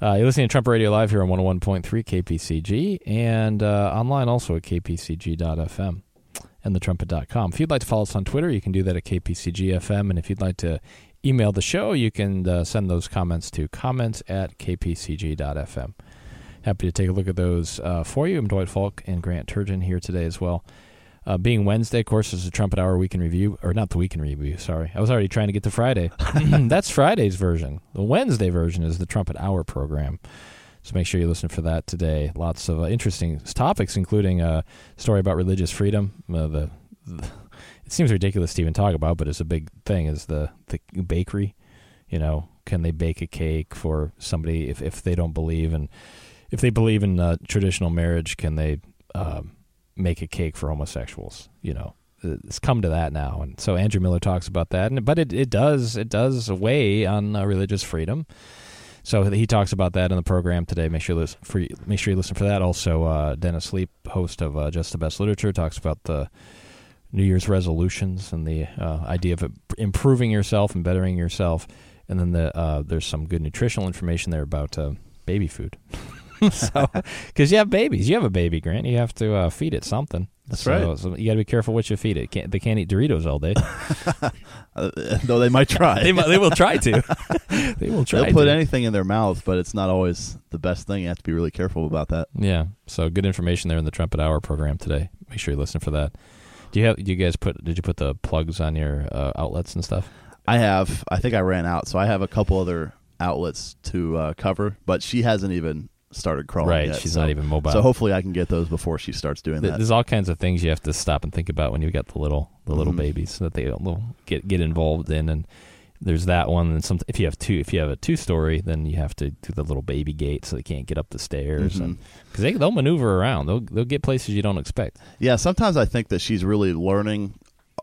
Uh, you're listening to Trump Radio Live here on 101.3 KPCG and uh, online also at kpcg.fm and thetrumpet.com. If you'd like to follow us on Twitter, you can do that at kpcgfm. And if you'd like to email the show, you can uh, send those comments to comments at kpcg.fm. Happy to take a look at those uh, for you. I'm Dwight Falk and Grant Turgeon here today as well. Uh, being Wednesday, of course, is the Trumpet Hour Weekend Review, or not the Weekend Review. Sorry, I was already trying to get to Friday. *laughs* *laughs* That's Friday's version. The Wednesday version is the Trumpet Hour program. So make sure you listen for that today. Lots of uh, interesting topics, including a story about religious freedom. Uh, the, the, it seems ridiculous to even talk about, but it's a big thing. Is the the bakery? You know, can they bake a cake for somebody if if they don't believe and if they believe in uh, traditional marriage? Can they? Um, make a cake for homosexuals. You know, it's come to that now, and so Andrew Miller talks about that. And but it, it does it does weigh on uh, religious freedom. So he talks about that in the program today. Make sure you listen for make sure you listen for that. Also, uh, Dennis Leap, host of uh, Just the Best Literature, talks about the New Year's resolutions and the uh, idea of improving yourself and bettering yourself. And then the, uh, there's some good nutritional information there about uh, baby food. *laughs* so, because you have babies, you have a baby, Grant. You have to uh, feed it something. That's so, right. So you got to be careful what you feed it. Can't, they can't eat Doritos all day. *laughs* uh, though they might try. they, they will try to. *laughs* they will try. They'll put to. anything in their mouth, but it's not always the best thing. You have to be really careful about that. Yeah. So good information there in the Trumpet Hour program today. Make sure you listen for that. Do you have? Do you guys put? Did you put the plugs on your uh, outlets and stuff? I have. I think I ran out, so I have a couple other outlets to uh, cover, but she hasn't even started crawling. Right, yet, she's so- not even mobile. So hopefully, I can get those before she starts doing Th- that. There's all kinds of things you have to stop and think about when you get the little the little Mhm. babies that they will get get involved in, and there's that one. And some if you have two, if you have a two story, then you have to do the little baby gate so they can't get up the stairs, Mhm. because they they'll maneuver around. They'll they'll get places you don't expect. Yeah, sometimes I think that she's really learning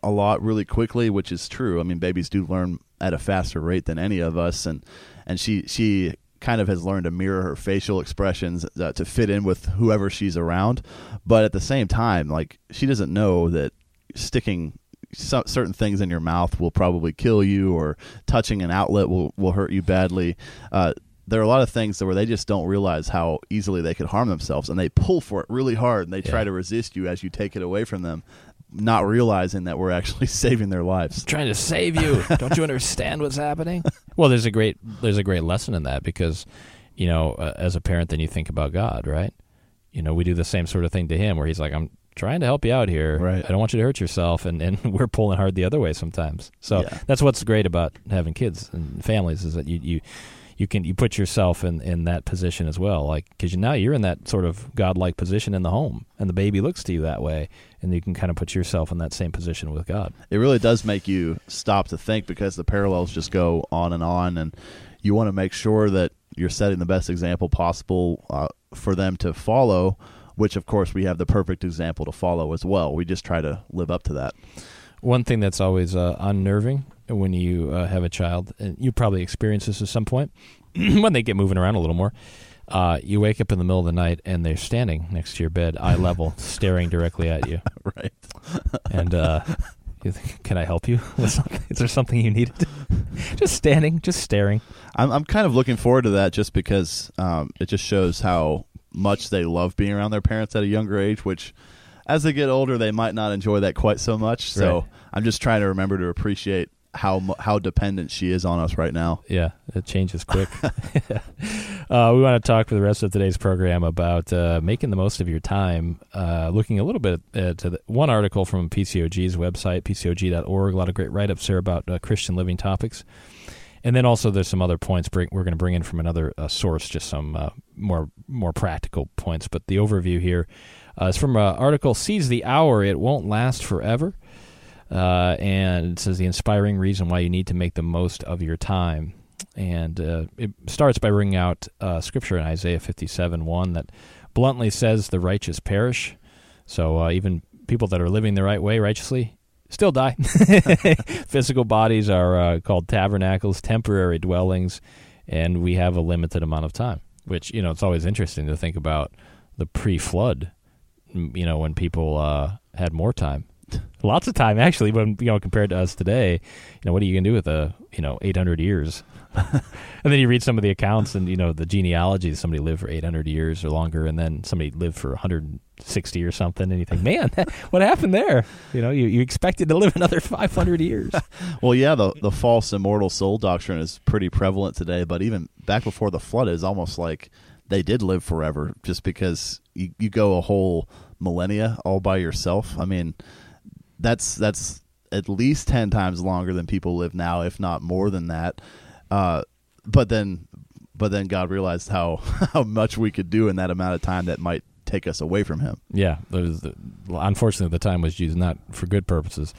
a lot really quickly, which is true. I mean, babies do learn at a faster rate than any of us, and and she she kind of has learned to mirror her facial expressions uh, to fit in with whoever she's around. But at the same time, like she doesn't know that sticking so, certain things in your mouth will probably kill you, or touching an outlet will will hurt you badly. Uh, there are a lot of things where they just don't realize how easily they could harm themselves, and they pull for it really hard, and they try to resist you as you take it away from them, not realizing that we're actually *laughs* saving their lives. trying to save you. *laughs* Don't you understand what's happening? Well, there's a great there's a great lesson in that because you know, uh, as a parent, then you think about God, right? You know, we do the same sort of thing to him, where he's like, "I'm trying to help you out here. Right. I don't want you to hurt yourself," and and *laughs* we're pulling hard the other way sometimes. So Yeah. that's what's great about having kids and families is that you you. You can you put yourself in, in that position as well, like because you, now you're in that sort of godlike position in the home, and the baby looks to you that way, and you can kind of put yourself in that same position with God. It really does make you stop to think because the parallels just go on and on, and you want to make sure that you're setting the best example possible uh, for them to follow. Which, of course, we have the perfect example to follow as well. We just try to live up to that. One thing that's always uh, unnerving when you uh, have a child, and you probably experience this at some point, *clears throat* when they get moving around a little more, uh, you wake up in the middle of the night and they're standing next to your bed, eye level, *laughs* staring directly at you. *laughs* right. And uh, *laughs* you think, can I help you? with something? Is there something you needed? just standing, just staring. I'm I'm kind of looking forward to that just because um, it just shows how much they love being around their parents at a younger age. Which, as they get older, they might not enjoy that quite so much. So Right. I'm just trying to remember to appreciate how how dependent she is on us right now. Yeah, it changes quick. *laughs* *laughs* uh, we want to talk for the rest of today's program about uh, making the most of your time. Uh, looking a little bit uh, to the, one article from PCOG's website, pcog.org. A lot of great write-ups there about uh, Christian living topics. And then also there's some other points bring, we're going to bring in from another uh, source, just some uh, more more practical points. But the overview here uh, is from an article "Seize the Hour; It Won't Last Forever." Uh, and it says the inspiring reason why you need to make the most of your time. And uh, it starts by bringing out uh, scripture in Isaiah 57 1 that bluntly says the righteous perish. So uh, even people that are living the right way righteously still die. *laughs* Physical bodies are uh, called tabernacles, temporary dwellings, and we have a limited amount of time. Which you know, it's always interesting to think about the pre-flood. You know, when people uh, had more time, lots of time actually. When you know, compared to us today, you know, what are you gonna do with a you know 800 years? *laughs* and then you read some of the accounts and you know the genealogy. Somebody lived for 800 years or longer, and then somebody lived for 160 or something, and you think, man, *laughs* what happened there? You know, you, you expected to live another 500 years. *laughs* Well, yeah, the the false immortal soul doctrine is pretty prevalent today, but even back before the flood, it's almost like they did live forever, just because you, you go a whole millennia all by yourself. I mean, that's that's at least ten times longer than people live now, if not more than that. Uh, but then, but then God realized how *laughs* how much we could do in that amount of time that might take us away from Him. Yeah, the, unfortunately, the time was used not for good purposes.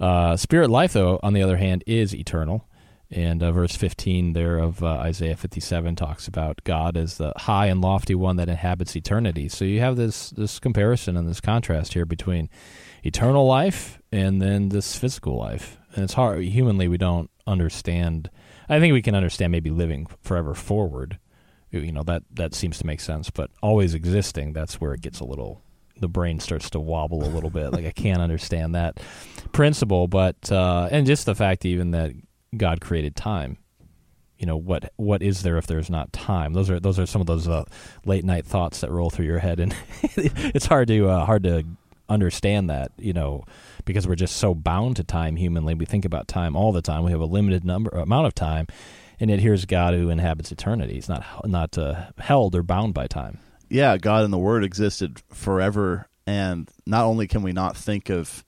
Uh, spirit life, though, on the other hand, is eternal. And uh, verse 15 there of uh, Isaiah 57 talks about God as the high and lofty one that inhabits eternity. So you have this, this comparison and this contrast here between eternal life and then this physical life. And it's hard, humanly, we don't understand. I think we can understand maybe living forever forward. You know, that, that seems to make sense. But always existing, that's where it gets a little the brain starts to wobble a little bit. Like I can't understand that principle, but uh, and just the fact even that God created time. You know what? What is there if there's not time? Those are those are some of those uh, late night thoughts that roll through your head, and *laughs* it's hard to uh, hard to understand that. You know, because we're just so bound to time humanly. We think about time all the time. We have a limited number amount of time, and yet here's God who inhabits eternity. He's not not uh, held or bound by time. yeah, God and the Word existed forever, and not only can we not think of,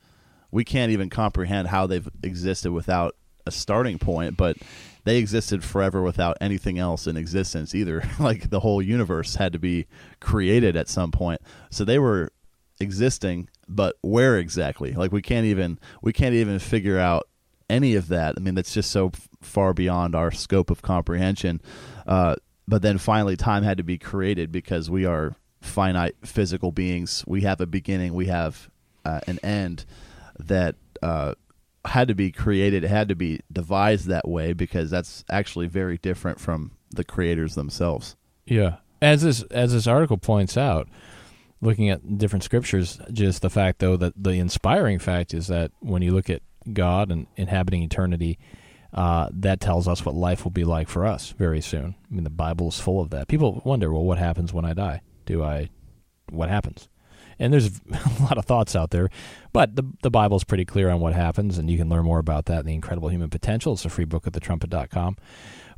we can't even comprehend how they've existed without a starting point, but they existed forever without anything else in existence either. *laughs* like the whole universe had to be created at some point. So they were existing, but where exactly? Like we can't even we can't even figure out any of that. I mean, that's just so far beyond our scope of comprehension. Uh, but then finally, time had to be created because we are finite physical beings. We have a beginning. We have uh, an end that uh, had to be created. It had to be devised that way because that's actually very different from the creators themselves. Yeah, as this as this article points out, looking at different scriptures, just the fact though that the inspiring fact is that when you look at God and inhabiting eternity, uh, that tells us what life will be like for us very soon. I mean, the Bible is full of that. People wonder, well, what happens when I die? Do I? What happens? And there's *laughs* a lot of thoughts out there, but the the Bible's pretty clear on what happens, and you can learn more about that in the Incredible Human Potential. It's a free book at thetrumpet.com.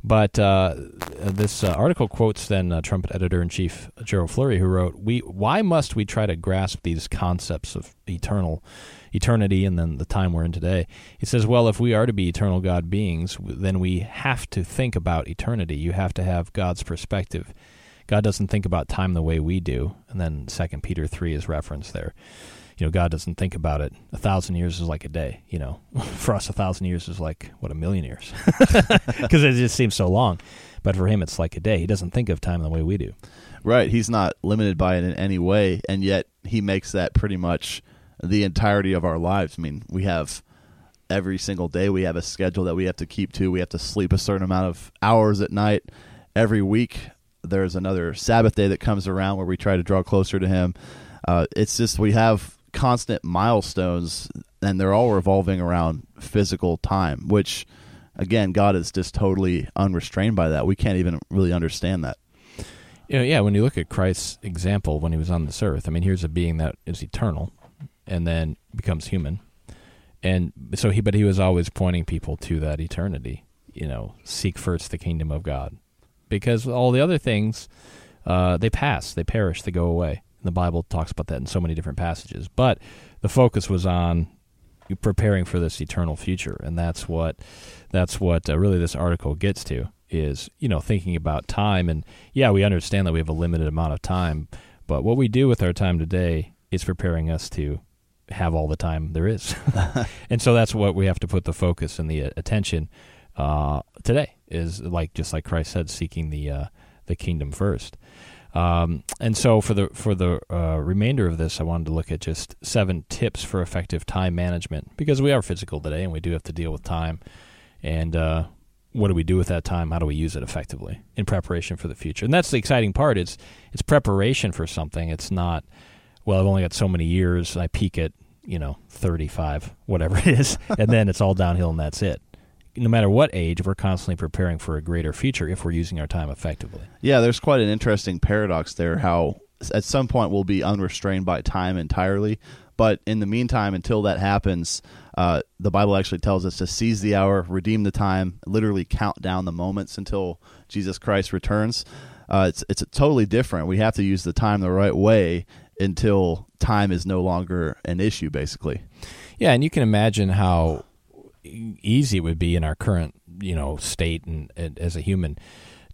But uh, this uh, article quotes then uh, Trumpet editor in chief Gerald Flurry, who wrote, "We why must we try to grasp these concepts of eternal, eternity, and then the time we're in today?" He says, "Well, if we are to be eternal God beings, then we have to think about eternity. You have to have God's perspective." God doesn't think about time the way we do. And then Second Peter three is referenced there. You know, God doesn't think about it. A thousand years is like a day. You know, *laughs* for us, a thousand years is like what a million years, *laughs* *laughs* because it just seems so long. But for him, it's like a day. He doesn't think of time the way we do. Right. He's not limited by it in any way, and yet he makes that pretty much the entirety of our lives. I mean, we have every single day we have a schedule that we have to keep to. We have to sleep a certain amount of hours at night every week there's another Sabbath day that comes around where we try to draw closer to Him. Uh, it's just we have constant milestones, and they're all revolving around physical time, which, again, God is just totally unrestrained by that. We can't even really understand that. You know, yeah, when you look at Christ's example when he was on this earth, I mean, here's a being that is eternal and then becomes human. And so he, but he was always pointing people to that eternity. You know, seek first the kingdom of God because all the other things uh, they pass, they perish, they go away. The Bible talks about that in so many different passages. But the focus was on preparing for this eternal future, and that's what that's what uh, really this article gets to is you know thinking about time. And yeah, we understand that we have a limited amount of time, but what we do with our time today is preparing us to have all the time there is. *laughs* and so that's what we have to put the focus and the uh, attention uh, today is like just like Christ said, seeking the uh, the kingdom first. Um, and so for the for the uh, remainder of this, I wanted to look at just seven tips for effective time management because we are physical today and we do have to deal with time. And uh, what do we do with that time? How do we use it effectively in preparation for the future? And that's the exciting part. It's it's preparation for something. It's not well. I've only got so many years. And I peak at you know thirty five, whatever it is, *laughs* and then it's all downhill and that's it no matter what age, we're constantly preparing for a greater future if we're using our time effectively. Yeah, there's quite an interesting paradox there. How at some point we'll be unrestrained by time entirely, but in the meantime, until that happens, uh, the Bible actually tells us to seize the hour, redeem the time, literally count down the moments until Jesus Christ returns. Uh, it's it's totally different. We have to use the time the right way until time is no longer an issue, basically. Yeah, and you can imagine how easy it would be in our current you know state and, and as a human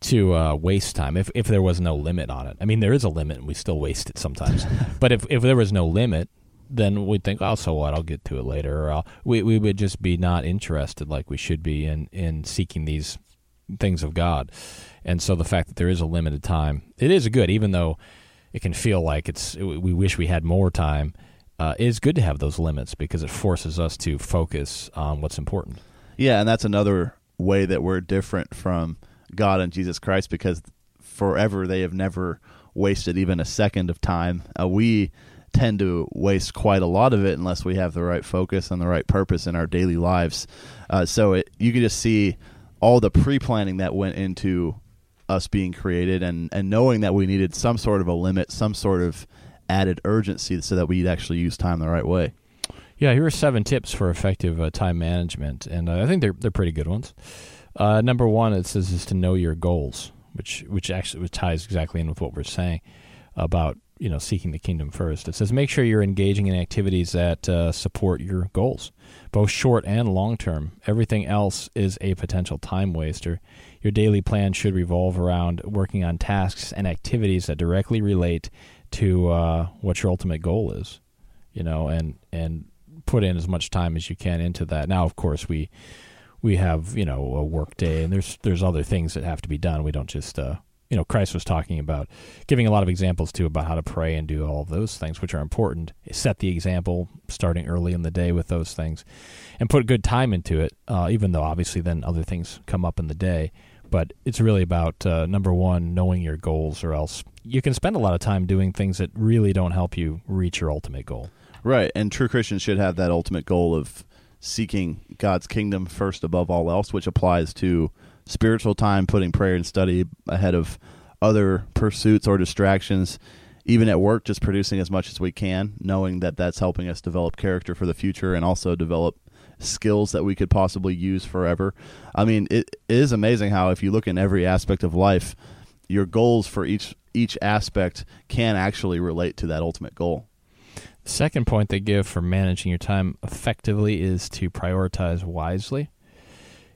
to uh, waste time if if there was no limit on it. I mean, there is a limit, and we still waste it sometimes. *laughs* but if if there was no limit, then we'd think, oh, so what? I'll get to it later, or I'll, we we would just be not interested like we should be in in seeking these things of God. And so the fact that there is a limited time, it is good, even though it can feel like it's we wish we had more time uh, it is good to have those limits because it forces us to focus on what's important. Yeah, and that's another way that we're different from God and Jesus Christ because forever they have never wasted even a second of time. Uh, we tend to waste quite a lot of it unless we have the right focus and the right purpose in our daily lives. Uh, so it, you can just see all the pre planning that went into us being created and, and knowing that we needed some sort of a limit, some sort of added urgency so that we'd actually use time the right way. Yeah, here are seven tips for effective uh, time management, and uh, I think they're they're pretty good ones. Uh, number one, it says is to know your goals, which which actually ties exactly in with what we're saying about you know seeking the kingdom first. It says make sure you're engaging in activities that uh, support your goals, both short and long term. Everything else is a potential time waster. Your daily plan should revolve around working on tasks and activities that directly relate to uh, what your ultimate goal is. You know, and and put in as much time as you can into that. Now, of course, we we have you know a work day, and there's there's other things that have to be done. We don't just uh, you know, Christ was talking about giving a lot of examples too about how to pray and do all of those things, which are important. Set the example starting early in the day with those things, and put good time into it. Uh, even though obviously then other things come up in the day, but it's really about uh, number one, knowing your goals, or else you can spend a lot of time doing things that really don't help you reach your ultimate goal. Right, and true Christians should have that ultimate goal of seeking God's kingdom first above all else, which applies to spiritual time, putting prayer and study ahead of other pursuits or distractions. Even at work, just producing as much as we can, knowing that that's helping us develop character for the future and also develop skills that we could possibly use forever. I mean, it is amazing how if you look in every aspect of life, your goals for each each aspect can actually relate to that ultimate goal. The second point they give for managing your time effectively is to prioritize wisely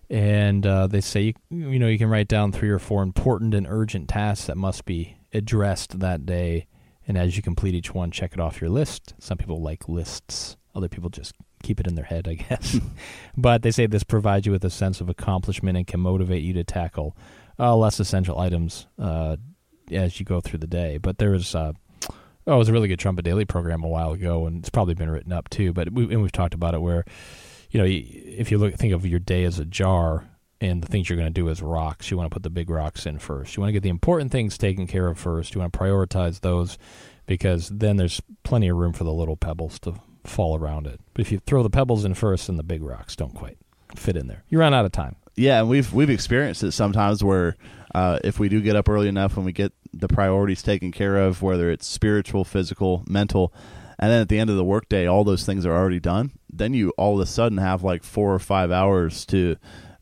and uh, they say you, you know you can write down three or four important and urgent tasks that must be addressed that day and as you complete each one check it off your list some people like lists other people just keep it in their head i guess *laughs* but they say this provides you with a sense of accomplishment and can motivate you to tackle uh, less essential items uh, as you go through the day but there's uh, oh it was a really good trumpet daily program a while ago and it's probably been written up too but we, and we've talked about it where you know, if you look think of your day as a jar and the things you're going to do as rocks, you want to put the big rocks in first. You want to get the important things taken care of first. You want to prioritize those because then there's plenty of room for the little pebbles to fall around it. But if you throw the pebbles in first, then the big rocks don't quite fit in there. You run out of time. Yeah, and we've we've experienced it sometimes where uh, if we do get up early enough and we get the priorities taken care of, whether it's spiritual, physical, mental, and then at the end of the workday, all those things are already done. Then you all of a sudden have like four or five hours to,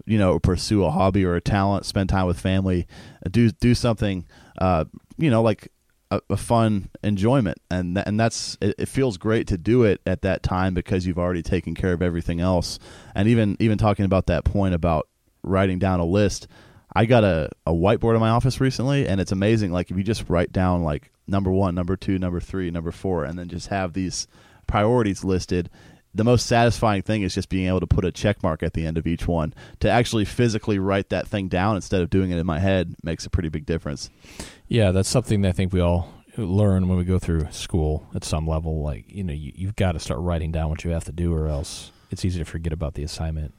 you know, pursue a hobby or a talent, spend time with family, do do something, uh, you know, like a, a fun enjoyment, and th- and that's it, it, feels great to do it at that time because you've already taken care of everything else. And even even talking about that point about writing down a list. I got a, a whiteboard in my office recently, and it's amazing. Like if you just write down like number one, number two, number three, number four, and then just have these priorities listed. The most satisfying thing is just being able to put a check mark at the end of each one. To actually physically write that thing down instead of doing it in my head makes a pretty big difference. Yeah, that's something that I think we all learn when we go through school at some level. Like, you know, you, you've got to start writing down what you have to do, or else it's easy to forget about the assignment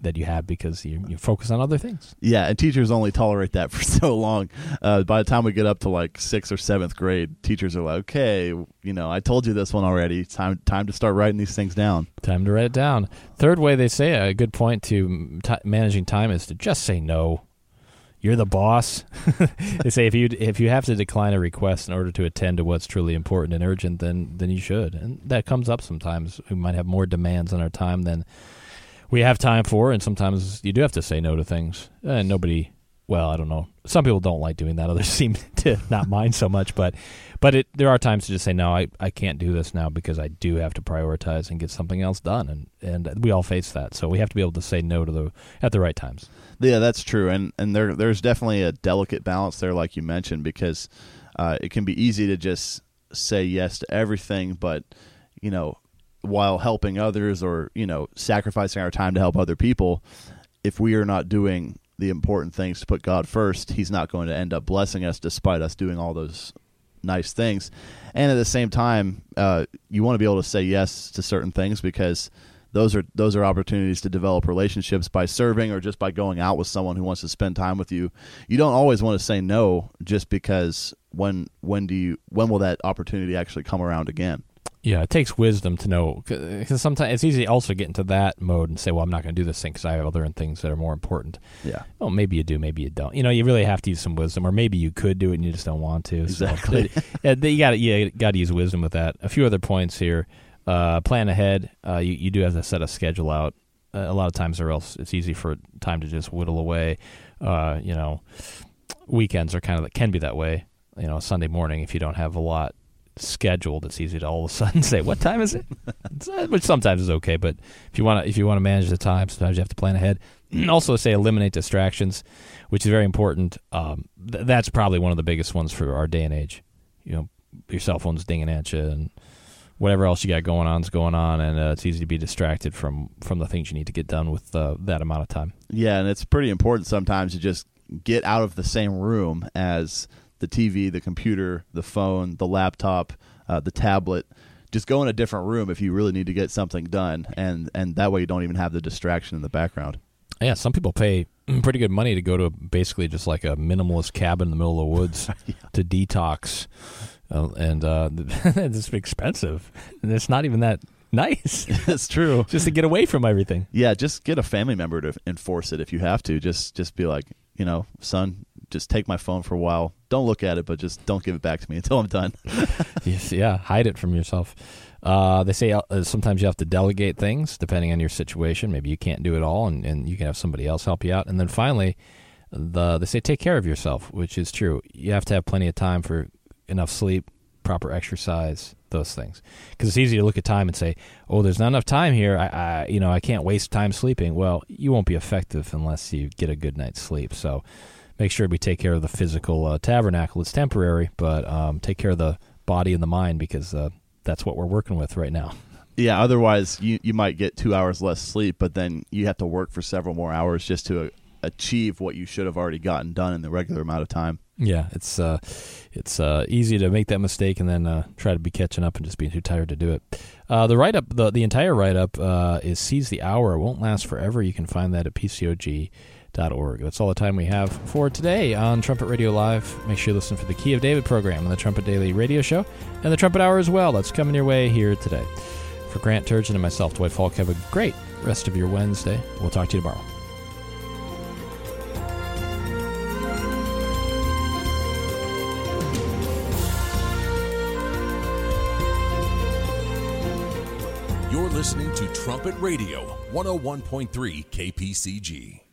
that you have because you, you focus on other things. Yeah, and teachers only tolerate that *laughs* for so long. Uh, by the time we get up to like sixth or seventh grade, teachers are like, "Okay, you know, I told you this one already. time time to start writing these things down. Time to write it down." Third way they say a good point to t- managing time is to just say no. You're the boss. *laughs* they say if you if you have to decline a request in order to attend to what's truly important and urgent, then then you should, and that comes up sometimes. We might have more demands on our time than we have time for, and sometimes you do have to say no to things. And nobody, well, I don't know. Some people don't like doing that. Others *laughs* seem to not mind so much. But, but it, there are times to just say no. I, I can't do this now because I do have to prioritize and get something else done. And and we all face that. So we have to be able to say no to the at the right times. Yeah, that's true. And and there there's definitely a delicate balance there, like you mentioned, because uh, it can be easy to just say yes to everything, but you know while helping others or you know sacrificing our time to help other people if we are not doing the important things to put god first he's not going to end up blessing us despite us doing all those nice things. And at the same time uh, you want to be able to say yes to certain things because those are those are opportunities to develop relationships by serving or just by going out with someone who wants to spend time with you. You don't always want to say no just because when when do you when will that opportunity actually come around again yeah, it takes wisdom to know because sometimes it's easy to also get into that mode and say, "Well, I'm not going to do this thing because I have other things that are more important." Yeah. Well, maybe you do, maybe you don't. You know, you really have to use some wisdom, or maybe you could do it and you just don't want to. Exactly. *laughs* So, you got to you got to use wisdom with that. A few other points here. Uh, plan ahead. Uh, you you do have to set a schedule out. Uh, a lot of times, or else it's easy for time to just whittle away. Uh, you know, weekends are kind of can be that way. You know, Sunday morning if you don't have a lot scheduled, it's easy to all of a sudden *laughs* say, "What time is it?" Uh, which sometimes is okay, but if you want to if you want to manage the time, sometimes you have to plan ahead. *clears throat* also, say eliminate distractions, which is very important. Um, th- that's probably one of the biggest ones for our day and age. You know, your cell phone's dinging at you, and whatever else you got going on is going on, and uh, it's easy to be distracted from from the things you need to get done with uh, that amount of time. Yeah, and it's pretty important sometimes to just get out of the same room as the TV, the computer, the phone, the laptop, uh, the tablet. Just go in a different room if you really need to get something done, and and that way you don't even have the distraction in the background. Yeah, some people pay pretty good money to go to basically just like a minimalist cabin in the middle of the woods *laughs* yeah. to detox, uh, and uh, *laughs* it's expensive, and it's not even that nice. *laughs* That's true. just to get away from everything. Yeah, just get a family member to enforce it if you have to. Just just be like, you know, son, just take my phone for a while. Don't look at it, but just don't give it back to me *laughs* until I'm done. *laughs* yeah, hide it from yourself. Uh, they say uh, sometimes you have to delegate things depending on your situation. Maybe you can't do it all, and, and you can have somebody else help you out. And then finally, the they say take care of yourself, which is true. You have to have plenty of time for enough sleep, proper exercise, those things. Because it's easy to look at time and say, "Oh, there's not enough time here. I, I, you know, I can't waste time sleeping." Well, you won't be effective unless you get a good night's sleep. So, make sure we take care of the physical uh, tabernacle. It's temporary, but um, take care of the body and the mind because uh, that's what we're working with right now. Yeah, otherwise you you might get two hours less sleep, but then you have to work for several more hours just to uh, achieve what you should have already gotten done in the regular amount of time. Yeah, it's uh, it's uh, easy to make that mistake and then uh, try to be catching up and just being too tired to do it. Uh, the write up, the the entire write up uh, is seize the hour. It won't last forever. You can find that at That's all the time we have for today on Trumpet Radio Live. Make sure you listen for the Key of David program on the Trumpet Daily Radio Show and the Trumpet Hour as well. That's coming your way here today. For Grant Turgeon and myself, Dwight Falk, have a great rest of your Wednesday. We'll talk to you tomorrow. You're listening to Trumpet Radio, 101.3 KPCG.